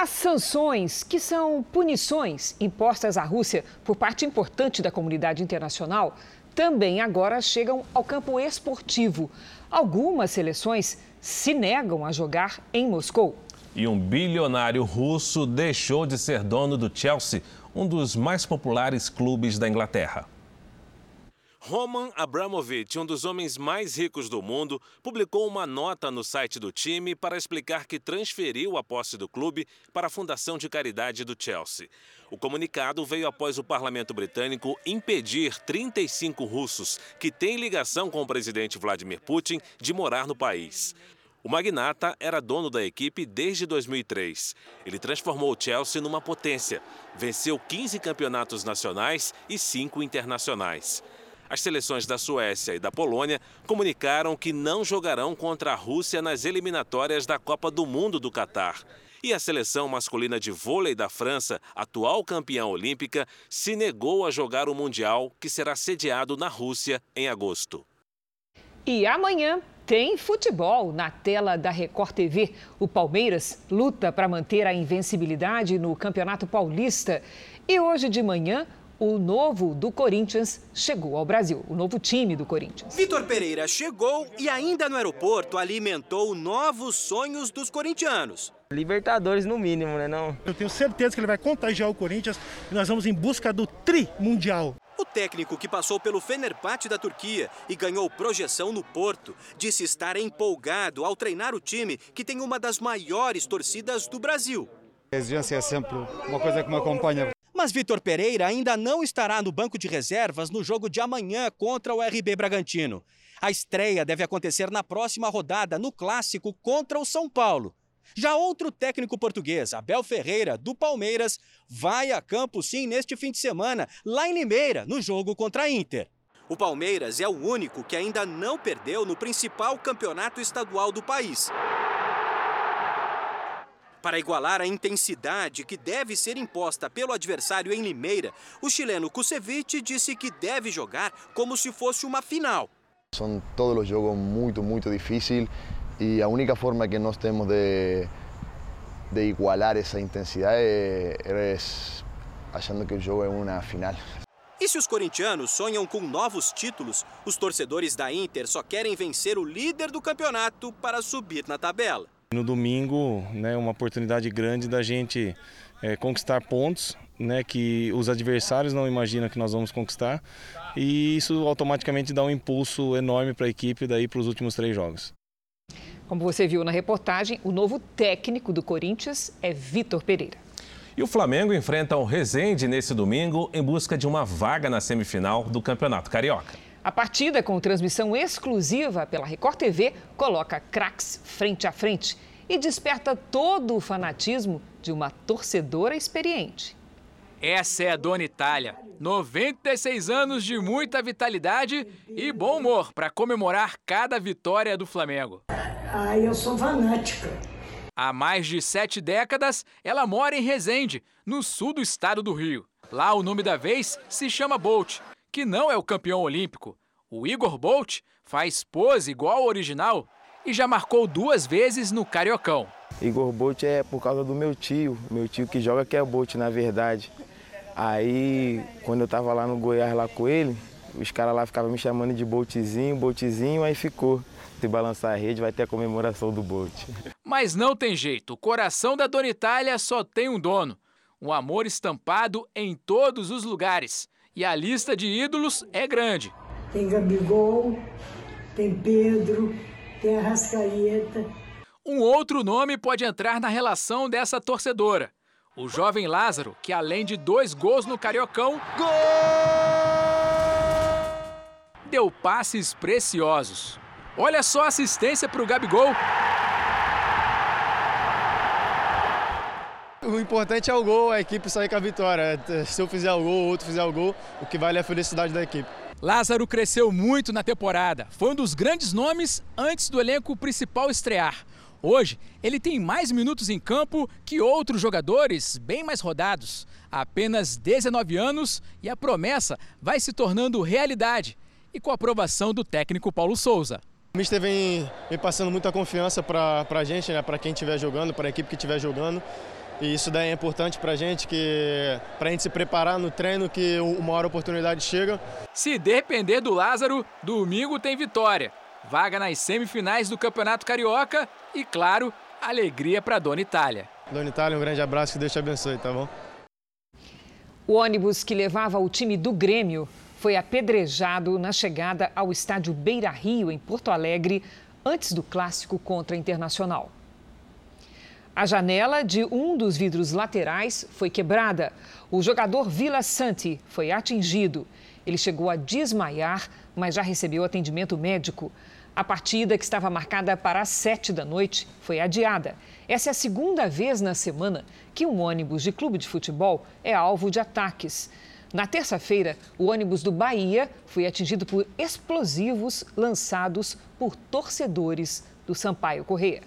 As sanções, que são punições impostas à Rússia por parte importante da comunidade internacional, também agora chegam ao campo esportivo. Algumas seleções se negam a jogar em Moscou. E um bilionário russo deixou de ser dono do Chelsea, um dos mais populares clubes da Inglaterra. Roman Abramovich, um dos homens mais ricos do mundo, publicou uma nota no site do time para explicar que transferiu a posse do clube para a Fundação de Caridade do Chelsea. O comunicado veio após o parlamento britânico impedir 35 russos que têm ligação com o presidente Vladimir Putin de morar no país. O magnata era dono da equipe desde 2003. Ele transformou o Chelsea numa potência. Venceu 15 campeonatos nacionais e 5 internacionais. As seleções da Suécia e da Polônia comunicaram que não jogarão contra a Rússia nas eliminatórias da Copa do Mundo do Catar. E a seleção masculina de vôlei da França, atual campeã olímpica, se negou a jogar o Mundial, que será sediado na Rússia em agosto. E amanhã tem futebol na tela da Record TV. O Palmeiras luta para manter a invencibilidade no Campeonato Paulista. E hoje de manhã, o novo do Corinthians chegou ao Brasil, o novo time do Corinthians. Vitor Pereira chegou e ainda no aeroporto alimentou novos sonhos dos corintianos. Libertadores no mínimo, né não? Eu tenho certeza que ele vai contagiar o Corinthians e nós vamos em busca do tri mundial. O técnico que passou pelo Fenerbahçe da Turquia e ganhou projeção no Porto, disse estar empolgado ao treinar o time que tem uma das maiores torcidas do Brasil. A exigência é sempre uma coisa que me acompanha. Mas Vitor Pereira ainda não estará no banco de reservas no jogo de amanhã contra o RB Bragantino. A estreia deve acontecer na próxima rodada no clássico contra o São Paulo. Já outro técnico português, Abel Ferreira, do Palmeiras, vai a campo sim neste fim de semana, lá em Limeira, no jogo contra a Inter. O Palmeiras é o único que ainda não perdeu no principal campeonato estadual do país. Para igualar a intensidade que deve ser imposta pelo adversário em Limeira, o chileno Kusevich disse que deve jogar como se fosse uma final. São todos os jogos muito, muito difíceis e a única forma que nós temos de, de igualar essa intensidade é, é achando que o jogo é uma final. E se os corintianos sonham com novos títulos, os torcedores da Inter só querem vencer o líder do campeonato para subir na tabela. No domingo, né, uma oportunidade grande da gente é, conquistar pontos, né, que os adversários não imaginam que nós vamos conquistar, e isso automaticamente dá um impulso enorme para a equipe daí para os últimos três jogos. Como você viu na reportagem, o novo técnico do Corinthians é Vitor Pereira. E o Flamengo enfrenta o Resende nesse domingo em busca de uma vaga na semifinal do Campeonato Carioca. A partida, com transmissão exclusiva pela Record TV, coloca craques frente a frente e desperta todo o fanatismo de uma torcedora experiente. Essa é a Dona Itália. 96 anos de muita vitalidade e bom humor para comemorar cada vitória do Flamengo. Ah, eu sou fanática. Há mais de sete décadas, ela mora em Resende, no sul do estado do Rio. Lá, o nome da vez se chama Bolt que não é o campeão olímpico. O Igor Bolt faz pose igual ao original e já marcou duas vezes no Cariocão. Igor Bolt é por causa do meu tio, meu tio que joga que é Bolt na verdade. Aí, quando eu tava lá no Goiás lá com ele, os caras lá ficavam me chamando de Boltzinho, Boltzinho, aí ficou. Se balançar a rede, vai ter a comemoração do Bolt. Mas não tem jeito, o coração da Dona Itália só tem um dono. Um amor estampado em todos os lugares. E a lista de ídolos é grande. Tem Gabigol, tem Pedro, tem Arrascaeta. Um outro nome pode entrar na relação dessa torcedora. O jovem Lázaro, que além de dois gols no Cariocão, Gol! deu passes preciosos. Olha só a assistência para o Gabigol. O importante é o gol, a equipe sair com a vitória. Se eu fizer o gol, outro fizer o gol, o que vale é a felicidade da equipe. Lázaro cresceu muito na temporada. Foi um dos grandes nomes antes do elenco principal estrear. Hoje, ele tem mais minutos em campo que outros jogadores bem mais rodados. Apenas 19 anos e a promessa vai se tornando realidade. E com a aprovação do técnico Paulo Souza. O Mister vem, vem passando muita confiança para a gente, né, para quem estiver jogando, para a equipe que estiver jogando. E isso daí é importante para a gente, que para a gente se preparar no treino, que uma hora a oportunidade chega. Se depender do Lázaro, domingo tem vitória. Vaga nas semifinais do Campeonato Carioca e, claro, alegria para Dona Itália. Dona Itália, um grande abraço, que Deus te abençoe, tá bom? O ônibus que levava o time do Grêmio foi apedrejado na chegada ao estádio Beira Rio, em Porto Alegre, antes do clássico contra a Internacional. A janela de um dos vidros laterais foi quebrada. O jogador Vila Santi foi atingido. Ele chegou a desmaiar, mas já recebeu atendimento médico. A partida, que estava marcada para as sete da noite, foi adiada. Essa é a segunda vez na semana que um ônibus de clube de futebol é alvo de ataques. Na terça-feira, o ônibus do Bahia foi atingido por explosivos lançados por torcedores do Sampaio Correia.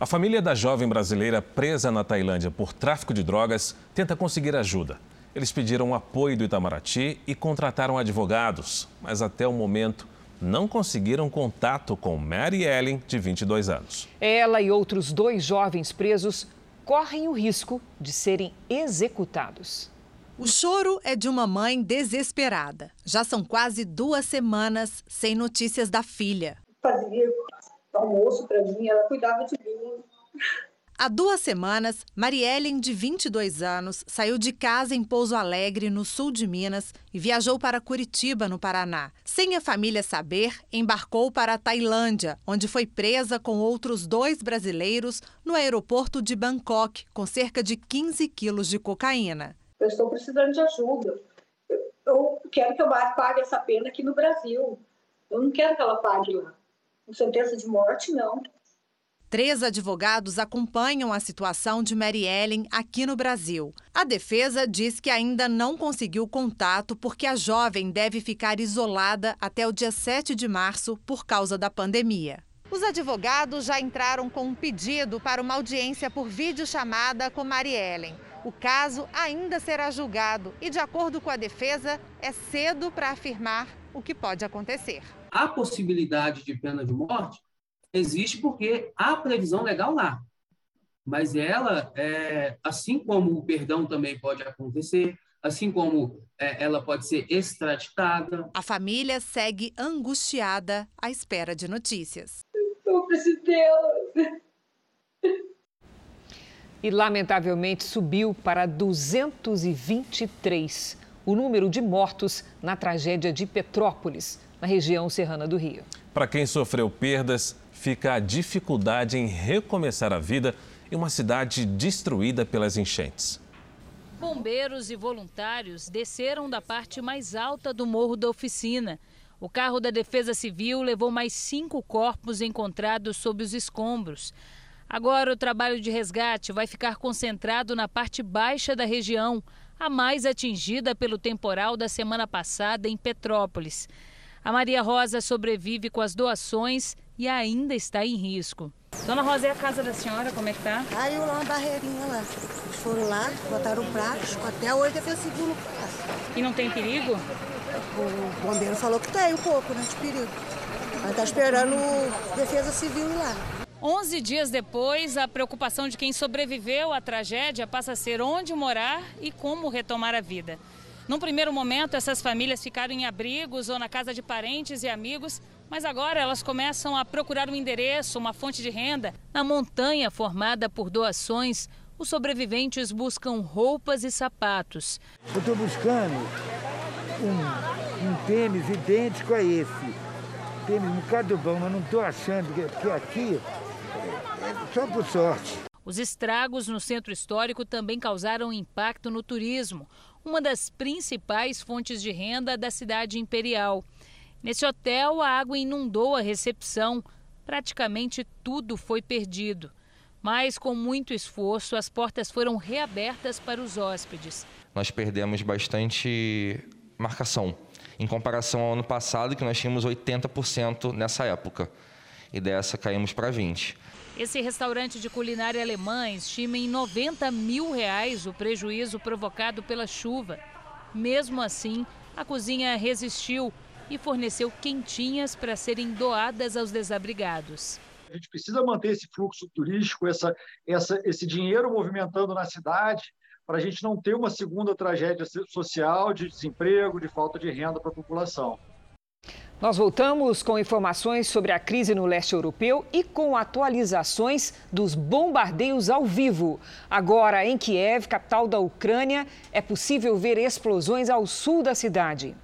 A família da jovem brasileira presa na Tailândia por tráfico de drogas tenta conseguir ajuda. Eles pediram apoio do Itamaraty e contrataram advogados, mas até o momento não conseguiram contato com Mary Ellen, de 22 anos. Ela e outros dois jovens presos correm o risco de serem executados. O choro é de uma mãe desesperada. Já são quase duas semanas sem notícias da filha. Fazia almoço para mim, ela cuidava de mim. Há duas semanas, Mariellen, de 22 anos, saiu de casa em Pouso Alegre, no sul de Minas, e viajou para Curitiba, no Paraná. Sem a família saber, embarcou para a Tailândia, onde foi presa com outros dois brasileiros no aeroporto de Bangkok, com cerca de 15 quilos de cocaína. Eu estou precisando de ajuda. Eu quero que eu pague essa pena aqui no Brasil. Eu não quero que ela pague lá. Sentença de morte, não. Três advogados acompanham a situação de Mary Ellen aqui no Brasil. A defesa diz que ainda não conseguiu contato porque a jovem deve ficar isolada até o dia 7 de março por causa da pandemia. Os advogados já entraram com um pedido para uma audiência por videochamada com Mary Ellen. O caso ainda será julgado e, de acordo com a defesa, é cedo para afirmar o que pode acontecer. A possibilidade de pena de morte existe porque há previsão legal lá. Mas ela, é, assim como o perdão também pode acontecer, assim como é, ela pode ser extraditada. A família segue angustiada à espera de notícias. Eu preciso dela. E, lamentavelmente, subiu para 223 o número de mortos na tragédia de Petrópolis, na região serrana do Rio. Para quem sofreu perdas, fica a dificuldade em recomeçar a vida em uma cidade destruída pelas enchentes. Bombeiros e voluntários desceram da parte mais alta do morro da oficina. O carro da Defesa Civil levou mais cinco corpos encontrados sob os escombros. Agora, o trabalho de resgate vai ficar concentrado na parte baixa da região, a mais atingida pelo temporal da semana passada em Petrópolis. A Maria Rosa sobrevive com as doações e ainda está em risco. Dona Rosa, é a casa da senhora? Como é que tá? Caiu lá uma barreirinha lá. Eles foram lá, botaram pratos, até hoje é segundo E não tem perigo? O bombeiro falou que tem um pouco, né, de perigo. Mas tá esperando defesa civil ir lá. 11 dias depois, a preocupação de quem sobreviveu à tragédia passa a ser onde morar e como retomar a vida. Num primeiro momento, essas famílias ficaram em abrigos ou na casa de parentes e amigos, mas agora elas começam a procurar um endereço, uma fonte de renda. Na montanha formada por doações, os sobreviventes buscam roupas e sapatos. Eu estou buscando um, um tênis idêntico a esse. Tênis um bocado bom, mas não estou achando, porque aqui é só por sorte. Os estragos no centro histórico também causaram impacto no turismo uma das principais fontes de renda da cidade imperial. Nesse hotel, a água inundou a recepção. Praticamente tudo foi perdido. Mas, com muito esforço, as portas foram reabertas para os hóspedes. Nós perdemos bastante marcação, em comparação ao ano passado, que nós tínhamos 80% nessa época. E dessa caímos para 20%. Esse restaurante de culinária alemã estima em 90 mil reais o prejuízo provocado pela chuva. Mesmo assim, a cozinha resistiu e forneceu quentinhas para serem doadas aos desabrigados. A gente precisa manter esse fluxo turístico, essa, essa, esse dinheiro movimentando na cidade, para a gente não ter uma segunda tragédia social de desemprego, de falta de renda para a população. Nós voltamos com informações sobre a crise no leste europeu e com atualizações dos bombardeios ao vivo. Agora, em Kiev, capital da Ucrânia, é possível ver explosões ao sul da cidade.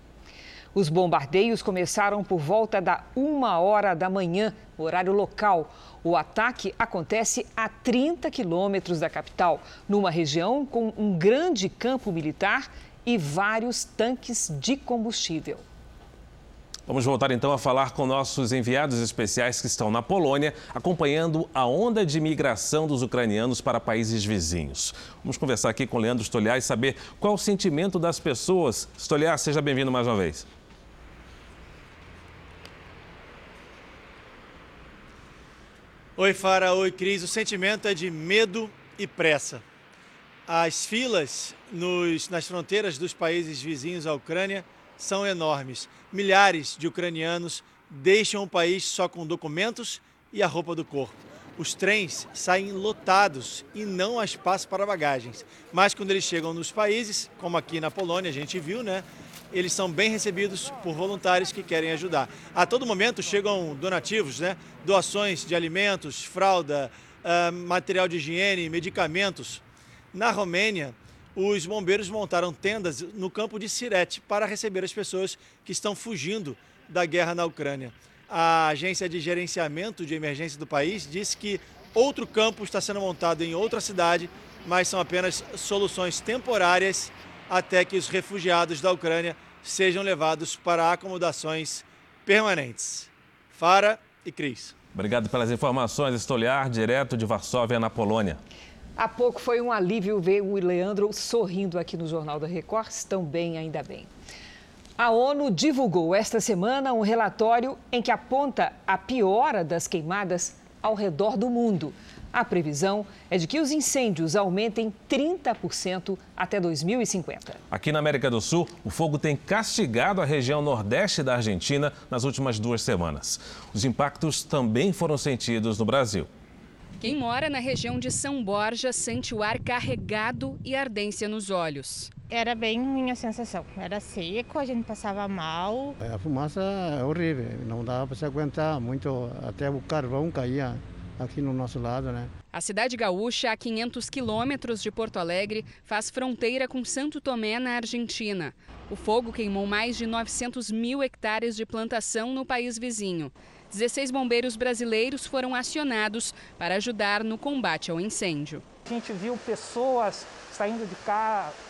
Os bombardeios começaram por volta da uma hora da manhã, horário local. O ataque acontece a 30 quilômetros da capital, numa região com um grande campo militar e vários tanques de combustível. Vamos voltar então a falar com nossos enviados especiais que estão na Polônia, acompanhando a onda de migração dos ucranianos para países vizinhos. Vamos conversar aqui com Leandro Stoliar e saber qual o sentimento das pessoas. Stoliar, seja bem-vindo mais uma vez. Oi, Fara. Oi, Cris. O sentimento é de medo e pressa. As filas nos, nas fronteiras dos países vizinhos à Ucrânia são enormes. Milhares de ucranianos deixam o país só com documentos e a roupa do corpo. Os trens saem lotados e não há espaço para bagagens. Mas quando eles chegam nos países, como aqui na Polônia, a gente viu, né? Eles são bem recebidos por voluntários que querem ajudar. A todo momento chegam donativos, né? Doações de alimentos, fralda, uh, material de higiene, medicamentos. Na Romênia, os bombeiros montaram tendas no campo de Sirete para receber as pessoas que estão fugindo da guerra na Ucrânia. A agência de gerenciamento de emergência do país disse que outro campo está sendo montado em outra cidade, mas são apenas soluções temporárias até que os refugiados da Ucrânia sejam levados para acomodações permanentes. Fara e Cris. Obrigado pelas informações. Estolhar, direto de Varsóvia, na Polônia. Há pouco foi um alívio ver o Leandro sorrindo aqui no Jornal da Record. Estão bem, ainda bem. A ONU divulgou esta semana um relatório em que aponta a piora das queimadas ao redor do mundo. A previsão é de que os incêndios aumentem 30% até 2050. Aqui na América do Sul, o fogo tem castigado a região nordeste da Argentina nas últimas duas semanas. Os impactos também foram sentidos no Brasil. Quem mora na região de São Borja sente o ar carregado e ardência nos olhos. Era bem ruim a sensação. Era seco, a gente passava mal. A fumaça é horrível, não dava para se aguentar muito, até o carvão caía aqui no nosso lado, né? A cidade gaúcha, a 500 quilômetros de Porto Alegre, faz fronteira com Santo Tomé, na Argentina. O fogo queimou mais de 900 mil hectares de plantação no país vizinho. 16 bombeiros brasileiros foram acionados para ajudar no combate ao incêndio. A gente viu pessoas saindo de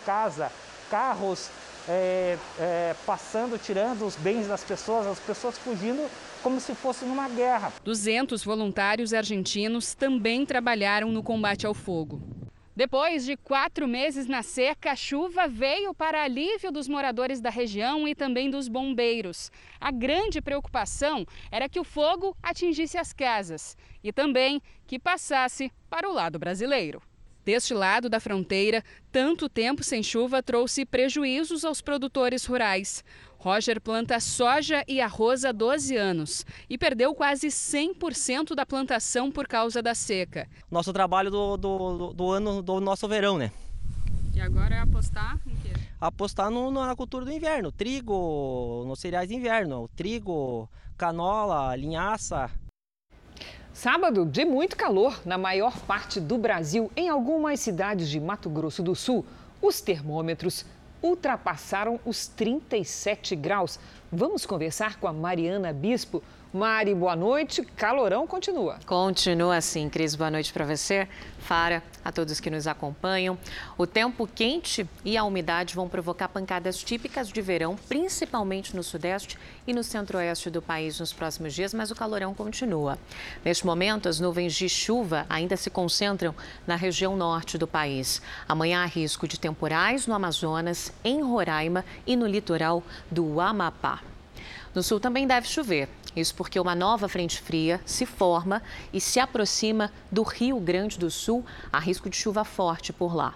casa, carros é, é, passando, tirando os bens das pessoas, as pessoas fugindo como se fosse numa guerra. 200 voluntários argentinos também trabalharam no combate ao fogo. Depois de quatro meses na seca, a chuva veio para alívio dos moradores da região e também dos bombeiros. A grande preocupação era que o fogo atingisse as casas e também que passasse para o lado brasileiro. Deste lado da fronteira, tanto tempo sem chuva trouxe prejuízos aos produtores rurais. Roger planta soja e arroz há 12 anos e perdeu quase 100% da plantação por causa da seca. Nosso trabalho do, do, do ano do nosso verão, né? E agora é apostar em quê? Apostar no, na cultura do inverno, trigo, nos cereais de inverno, trigo, canola, linhaça, Sábado de muito calor na maior parte do Brasil. Em algumas cidades de Mato Grosso do Sul, os termômetros ultrapassaram os 37 graus. Vamos conversar com a Mariana Bispo. Mari, boa noite. Calorão continua. Continua assim, Cris. Boa noite para você, Fara, a todos que nos acompanham. O tempo quente e a umidade vão provocar pancadas típicas de verão, principalmente no sudeste e no centro-oeste do país nos próximos dias, mas o calorão continua. Neste momento, as nuvens de chuva ainda se concentram na região norte do país. Amanhã há risco de temporais no Amazonas, em Roraima e no litoral do Amapá. No sul também deve chover. Isso porque uma nova frente fria se forma e se aproxima do Rio Grande do Sul. Há risco de chuva forte por lá.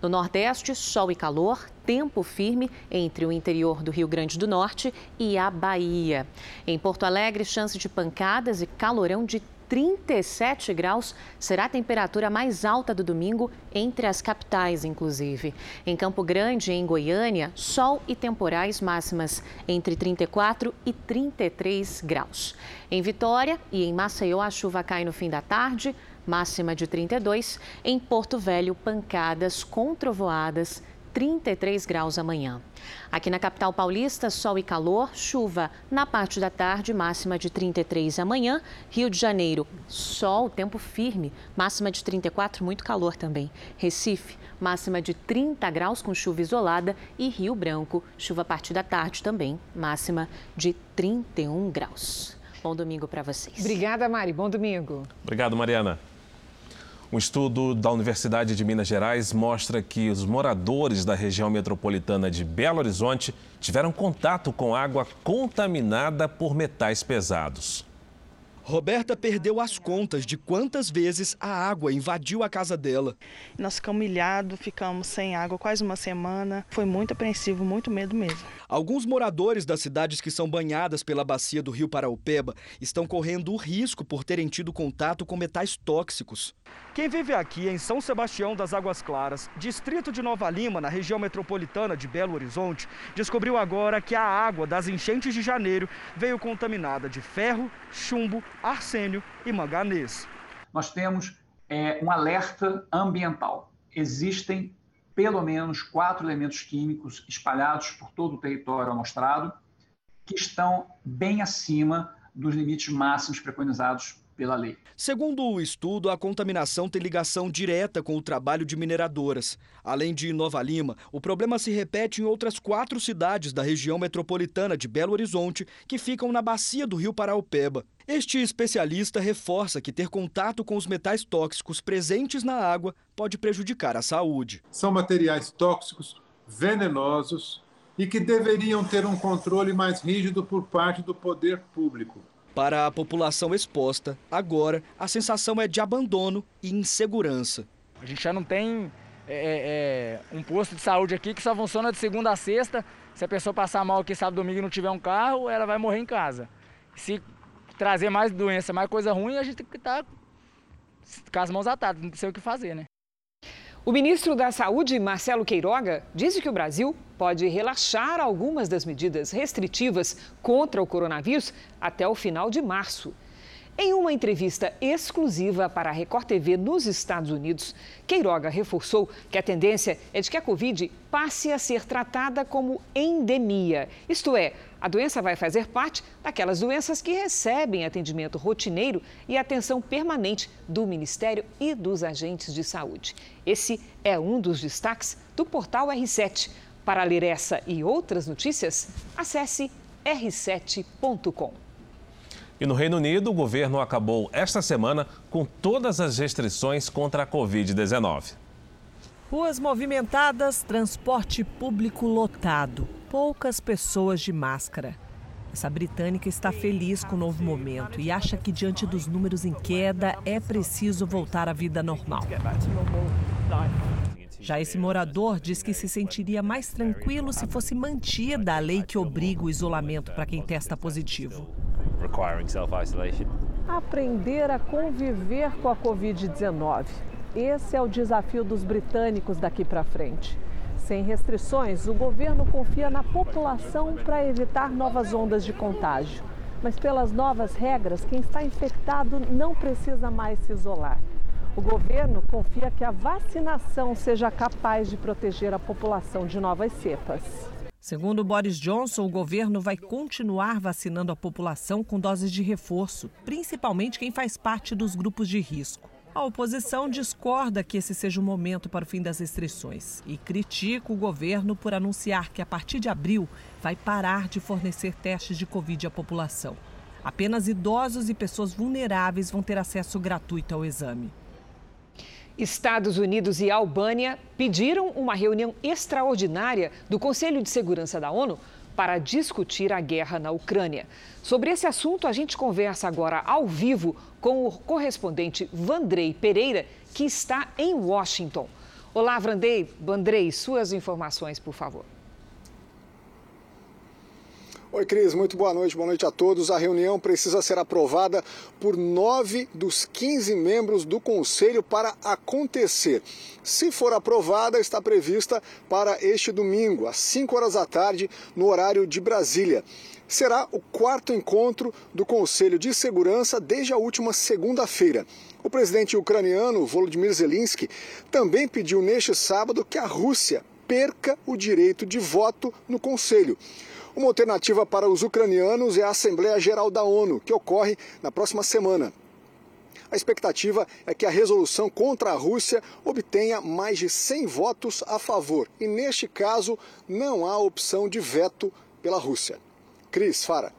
No Nordeste, sol e calor, tempo firme entre o interior do Rio Grande do Norte e a Bahia. Em Porto Alegre, chance de pancadas e calorão de 37 graus será a temperatura mais alta do domingo entre as capitais, inclusive. Em Campo Grande e em Goiânia, sol e temporais máximas entre 34 e 33 graus. Em Vitória e em Maceió, a chuva cai no fim da tarde, máxima de 32. Em Porto Velho, pancadas com trovoadas 33 graus amanhã. Aqui na capital paulista, sol e calor, chuva na parte da tarde, máxima de 33 amanhã. Rio de Janeiro, sol, tempo firme, máxima de 34, muito calor também. Recife, máxima de 30 graus com chuva isolada. E Rio Branco, chuva a partir da tarde também, máxima de 31 graus. Bom domingo para vocês. Obrigada, Mari. Bom domingo. Obrigado, Mariana. Um estudo da Universidade de Minas Gerais mostra que os moradores da região metropolitana de Belo Horizonte tiveram contato com água contaminada por metais pesados. Roberta perdeu as contas de quantas vezes a água invadiu a casa dela. Nós ficamos humilhados, ficamos sem água quase uma semana. Foi muito apreensivo, muito medo mesmo. Alguns moradores das cidades que são banhadas pela bacia do rio Paraupeba estão correndo o risco por terem tido contato com metais tóxicos. Quem vive aqui em São Sebastião das Águas Claras, distrito de Nova Lima, na região metropolitana de Belo Horizonte, descobriu agora que a água das enchentes de janeiro veio contaminada de ferro, chumbo, arsênio e manganês. Nós temos é, um alerta ambiental. Existem pelo menos quatro elementos químicos espalhados por todo o território amostrado que estão bem acima dos limites máximos preconizados pela lei. Segundo o estudo, a contaminação tem ligação direta com o trabalho de mineradoras. Além de Nova Lima, o problema se repete em outras quatro cidades da região metropolitana de Belo Horizonte, que ficam na bacia do rio Paraupeba. Este especialista reforça que ter contato com os metais tóxicos presentes na água pode prejudicar a saúde. São materiais tóxicos, venenosos e que deveriam ter um controle mais rígido por parte do poder público. Para a população exposta, agora a sensação é de abandono e insegurança. A gente já não tem é, é, um posto de saúde aqui que só funciona de segunda a sexta. Se a pessoa passar mal aqui sábado domingo e não tiver um carro, ela vai morrer em casa. Se trazer mais doença, mais coisa ruim, a gente tem que estar tá com as mãos atadas, não sei o que fazer, né? O ministro da Saúde, Marcelo Queiroga, disse que o Brasil pode relaxar algumas das medidas restritivas contra o coronavírus até o final de março. Em uma entrevista exclusiva para a Record TV nos Estados Unidos, Queiroga reforçou que a tendência é de que a Covid passe a ser tratada como endemia. Isto é, a doença vai fazer parte daquelas doenças que recebem atendimento rotineiro e atenção permanente do Ministério e dos agentes de saúde. Esse é um dos destaques do portal R7. Para ler essa e outras notícias, acesse r7.com. E no Reino Unido, o governo acabou esta semana com todas as restrições contra a Covid-19. Ruas movimentadas, transporte público lotado, poucas pessoas de máscara. Essa britânica está feliz com o novo momento e acha que, diante dos números em queda, é preciso voltar à vida normal. Já esse morador diz que se sentiria mais tranquilo se fosse mantida a lei que obriga o isolamento para quem testa positivo. Aprender a conviver com a Covid-19. Esse é o desafio dos britânicos daqui para frente. Sem restrições, o governo confia na população para evitar novas ondas de contágio. Mas, pelas novas regras, quem está infectado não precisa mais se isolar. O governo confia que a vacinação seja capaz de proteger a população de novas cepas. Segundo Boris Johnson, o governo vai continuar vacinando a população com doses de reforço, principalmente quem faz parte dos grupos de risco. A oposição discorda que esse seja o momento para o fim das restrições e critica o governo por anunciar que a partir de abril vai parar de fornecer testes de Covid à população. Apenas idosos e pessoas vulneráveis vão ter acesso gratuito ao exame. Estados Unidos e Albânia pediram uma reunião extraordinária do Conselho de Segurança da ONU para discutir a guerra na Ucrânia. Sobre esse assunto, a gente conversa agora ao vivo com o correspondente Vandrei Pereira, que está em Washington. Olá, Vandrei. Vandrei, suas informações, por favor. Oi, Cris, muito boa noite, boa noite a todos. A reunião precisa ser aprovada por nove dos 15 membros do Conselho para acontecer. Se for aprovada, está prevista para este domingo, às 5 horas da tarde, no horário de Brasília. Será o quarto encontro do Conselho de Segurança desde a última segunda-feira. O presidente ucraniano Volodymyr Zelensky também pediu neste sábado que a Rússia perca o direito de voto no Conselho. Uma alternativa para os ucranianos é a Assembleia Geral da ONU, que ocorre na próxima semana. A expectativa é que a resolução contra a Rússia obtenha mais de 100 votos a favor. E neste caso, não há opção de veto pela Rússia. Cris, Fara.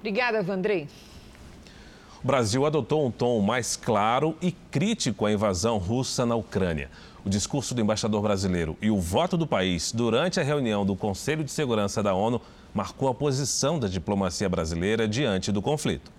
Obrigada, Vandrei. O Brasil adotou um tom mais claro e crítico à invasão russa na Ucrânia. O discurso do embaixador brasileiro e o voto do país durante a reunião do Conselho de Segurança da ONU marcou a posição da diplomacia brasileira diante do conflito.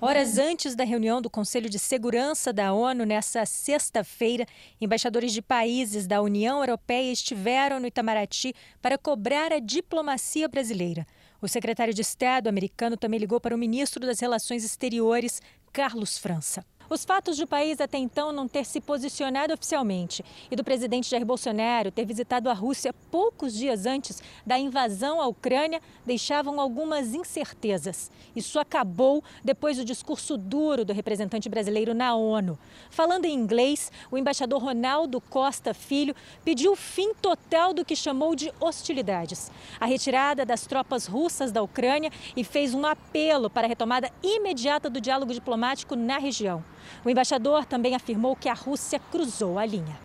Horas antes da reunião do Conselho de Segurança da ONU, nessa sexta-feira, embaixadores de países da União Europeia estiveram no Itamaraty para cobrar a diplomacia brasileira. O secretário de Estado americano também ligou para o ministro das Relações Exteriores, Carlos França. Os fatos do país até então não ter se posicionado oficialmente e do presidente Jair Bolsonaro ter visitado a Rússia poucos dias antes da invasão à Ucrânia deixavam algumas incertezas. Isso acabou depois do discurso duro do representante brasileiro na ONU. Falando em inglês, o embaixador Ronaldo Costa Filho pediu o fim total do que chamou de hostilidades, a retirada das tropas russas da Ucrânia e fez um apelo para a retomada imediata do diálogo diplomático na região. O embaixador também afirmou que a Rússia cruzou a linha.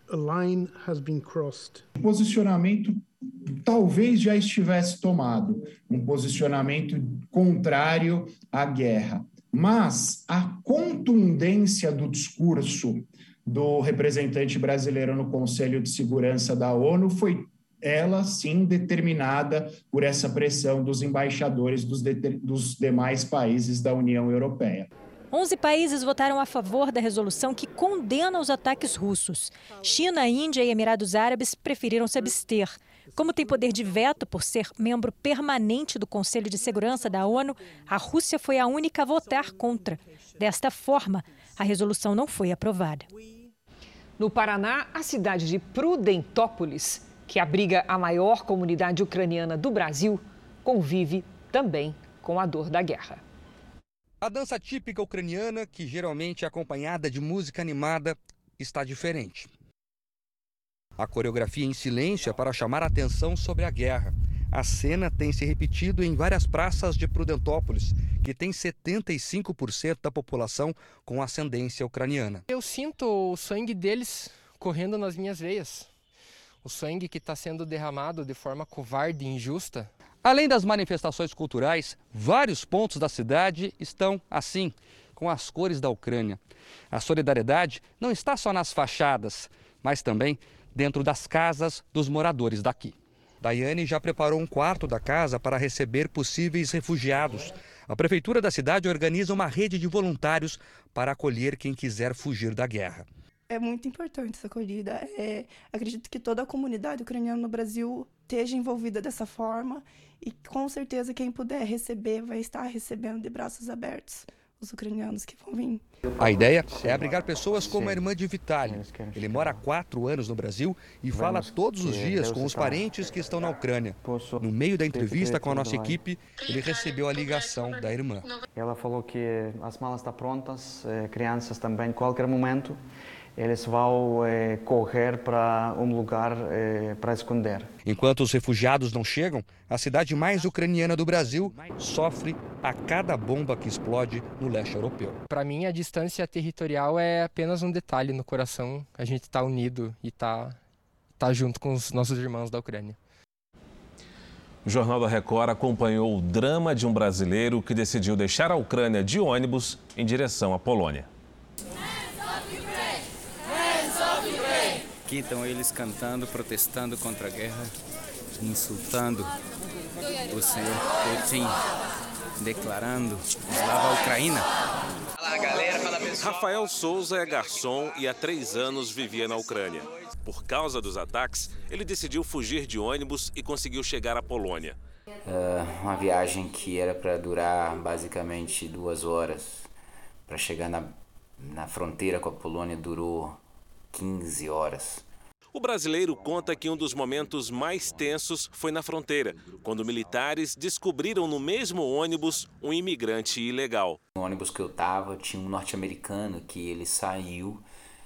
O posicionamento talvez já estivesse tomado, um posicionamento contrário à guerra. Mas a contundência do discurso do representante brasileiro no Conselho de Segurança da ONU foi ela sim determinada por essa pressão dos embaixadores dos, dos demais países da União Europeia. 11 países votaram a favor da resolução que condena os ataques russos. China, Índia e Emirados Árabes preferiram se abster. Como tem poder de veto por ser membro permanente do Conselho de Segurança da ONU, a Rússia foi a única a votar contra. Desta forma, a resolução não foi aprovada. No Paraná, a cidade de Prudentópolis, que abriga a maior comunidade ucraniana do Brasil, convive também com a dor da guerra. A dança típica ucraniana, que geralmente é acompanhada de música animada, está diferente. A coreografia em silêncio é para chamar a atenção sobre a guerra. A cena tem se repetido em várias praças de Prudentópolis, que tem 75% da população com ascendência ucraniana. Eu sinto o sangue deles correndo nas minhas veias. O sangue que está sendo derramado de forma covarde e injusta Além das manifestações culturais, vários pontos da cidade estão assim, com as cores da Ucrânia. A solidariedade não está só nas fachadas, mas também dentro das casas dos moradores daqui. Daiane já preparou um quarto da casa para receber possíveis refugiados. A prefeitura da cidade organiza uma rede de voluntários para acolher quem quiser fugir da guerra. É muito importante essa acolhida. É, acredito que toda a comunidade ucraniana no Brasil esteja envolvida dessa forma e com certeza quem puder receber vai estar recebendo de braços abertos os ucranianos que vão vir. A ideia é abrigar pessoas como a irmã de Vitaly. Ele mora há quatro anos no Brasil e fala todos os dias com os parentes que estão na Ucrânia. No meio da entrevista com a nossa equipe, ele recebeu a ligação da irmã. Ela falou que as malas estão prontas, crianças também, qualquer momento. Eles vão é, correr para um lugar é, para esconder. Enquanto os refugiados não chegam, a cidade mais ucraniana do Brasil sofre a cada bomba que explode no leste europeu. Para mim, a distância territorial é apenas um detalhe no coração. A gente está unido e está tá junto com os nossos irmãos da Ucrânia. O Jornal da Record acompanhou o drama de um brasileiro que decidiu deixar a Ucrânia de ônibus em direção à Polônia. Aqui estão eles cantando, protestando contra a guerra, insultando o senhor Putin, declarando Slava a Ucrânia. Rafael Souza é garçom e há três anos vivia na Ucrânia. Por causa dos ataques, ele decidiu fugir de ônibus e conseguiu chegar à Polônia. Uh, uma viagem que era para durar basicamente duas horas. Para chegar na, na fronteira com a Polônia durou 15 horas. O brasileiro conta que um dos momentos mais tensos foi na fronteira, quando militares descobriram no mesmo ônibus um imigrante ilegal. No ônibus que eu estava tinha um norte-americano que ele saiu,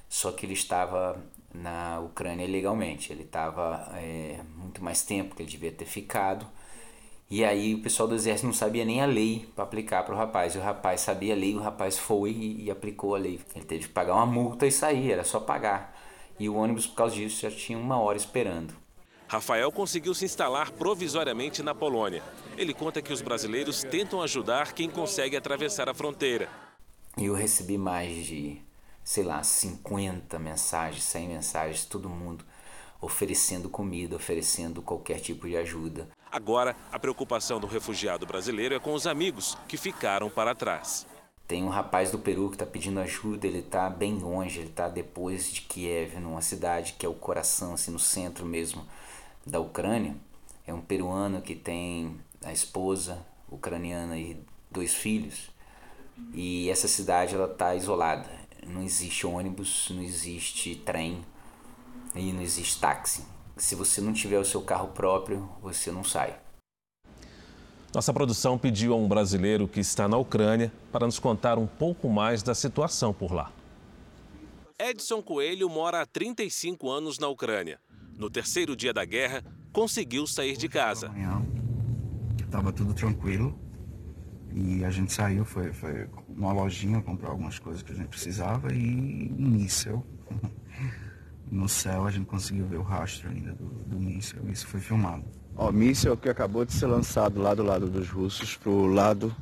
só que ele estava na Ucrânia ilegalmente. Ele estava é, muito mais tempo que ele devia ter ficado. E aí o pessoal do exército não sabia nem a lei para aplicar para o rapaz. E o rapaz sabia a lei, o rapaz foi e, e, aplicou a lei. Ele teve que pagar uma multa e sair, era só pagar. E o ônibus, por causa disso, já tinha uma hora esperando. Rafael conseguiu se instalar provisoriamente na Polônia. Ele conta que os brasileiros tentam ajudar quem consegue atravessar a fronteira. Eu recebi mais de, sei lá, 50 mensagens, 100 mensagens, todo mundo oferecendo comida, oferecendo qualquer tipo de ajuda. Agora, a preocupação do refugiado brasileiro é com os amigos que ficaram para trás. Tem um rapaz do Peru que está pedindo ajuda, ele está bem longe, ele está depois de Kiev, numa cidade que é o coração, assim, no centro mesmo da Ucrânia. É um peruano que tem a esposa ucraniana e dois filhos. E essa cidade ela está isolada. Não existe ônibus, não existe trem e não existe táxi. Se você não tiver o seu carro próprio, você não sai. Nossa produção pediu a um brasileiro que está na Ucrânia para nos contar um pouco mais da situação por lá. Edson Coelho mora há 35 anos na Ucrânia. No terceiro dia da guerra, conseguiu sair de casa. Estava tudo tranquilo e a gente saiu, foi, foi numa lojinha comprar algumas coisas que a gente precisava e um míssel no céu a gente conseguiu ver o rastro ainda do, do míssil. Isso foi filmado. O míssil que acabou de ser lançado lá do lado dos russos para o lado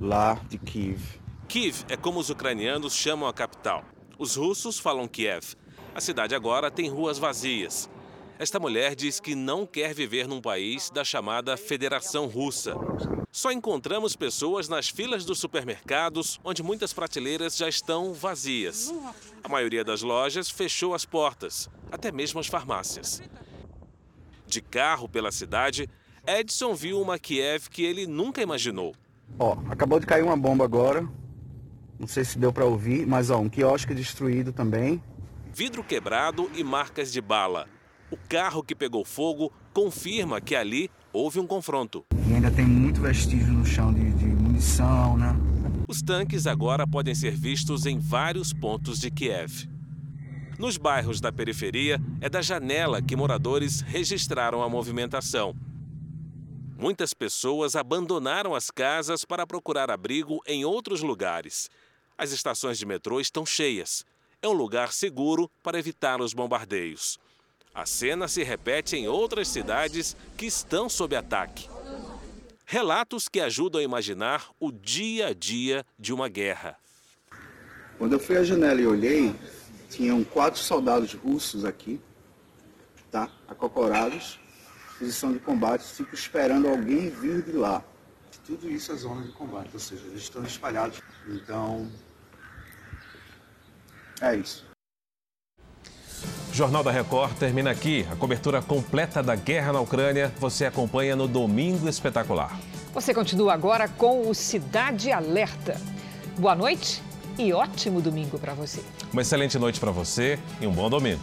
lá de Kiev. Kiev é como os ucranianos chamam a capital. Os russos falam Kiev. A cidade agora tem ruas vazias. Esta mulher diz que não quer viver num país da chamada Federação Russa. Só encontramos pessoas nas filas dos supermercados, onde muitas prateleiras já estão vazias. A maioria das lojas fechou as portas, até mesmo as farmácias. De carro pela cidade, Edson viu uma Kiev que ele nunca imaginou. Ó, acabou de cair uma bomba agora. Não sei se deu para ouvir, mas ó, um quiosque destruído também. Vidro quebrado e marcas de bala. O carro que pegou fogo confirma que ali houve um confronto. E ainda tem muito vestígio no chão de, de munição, né? Os tanques agora podem ser vistos em vários pontos de Kiev. Nos bairros da periferia, é da janela que moradores registraram a movimentação. Muitas pessoas abandonaram as casas para procurar abrigo em outros lugares. As estações de metrô estão cheias. É um lugar seguro para evitar os bombardeios. A cena se repete em outras cidades que estão sob ataque. Relatos que ajudam a imaginar o dia a dia de uma guerra. Quando eu fui à janela e olhei, tinham quatro soldados russos aqui, tá? Acocorados, posição de combate, fico esperando alguém vir de lá. Tudo isso é zona de combate, ou seja, eles estão espalhados. Então, é isso. Jornal da Record termina aqui. A cobertura completa da guerra na Ucrânia você acompanha no Domingo Espetacular. Você continua agora com o Cidade Alerta. Boa noite e ótimo domingo para você. Uma excelente noite para você e um bom domingo.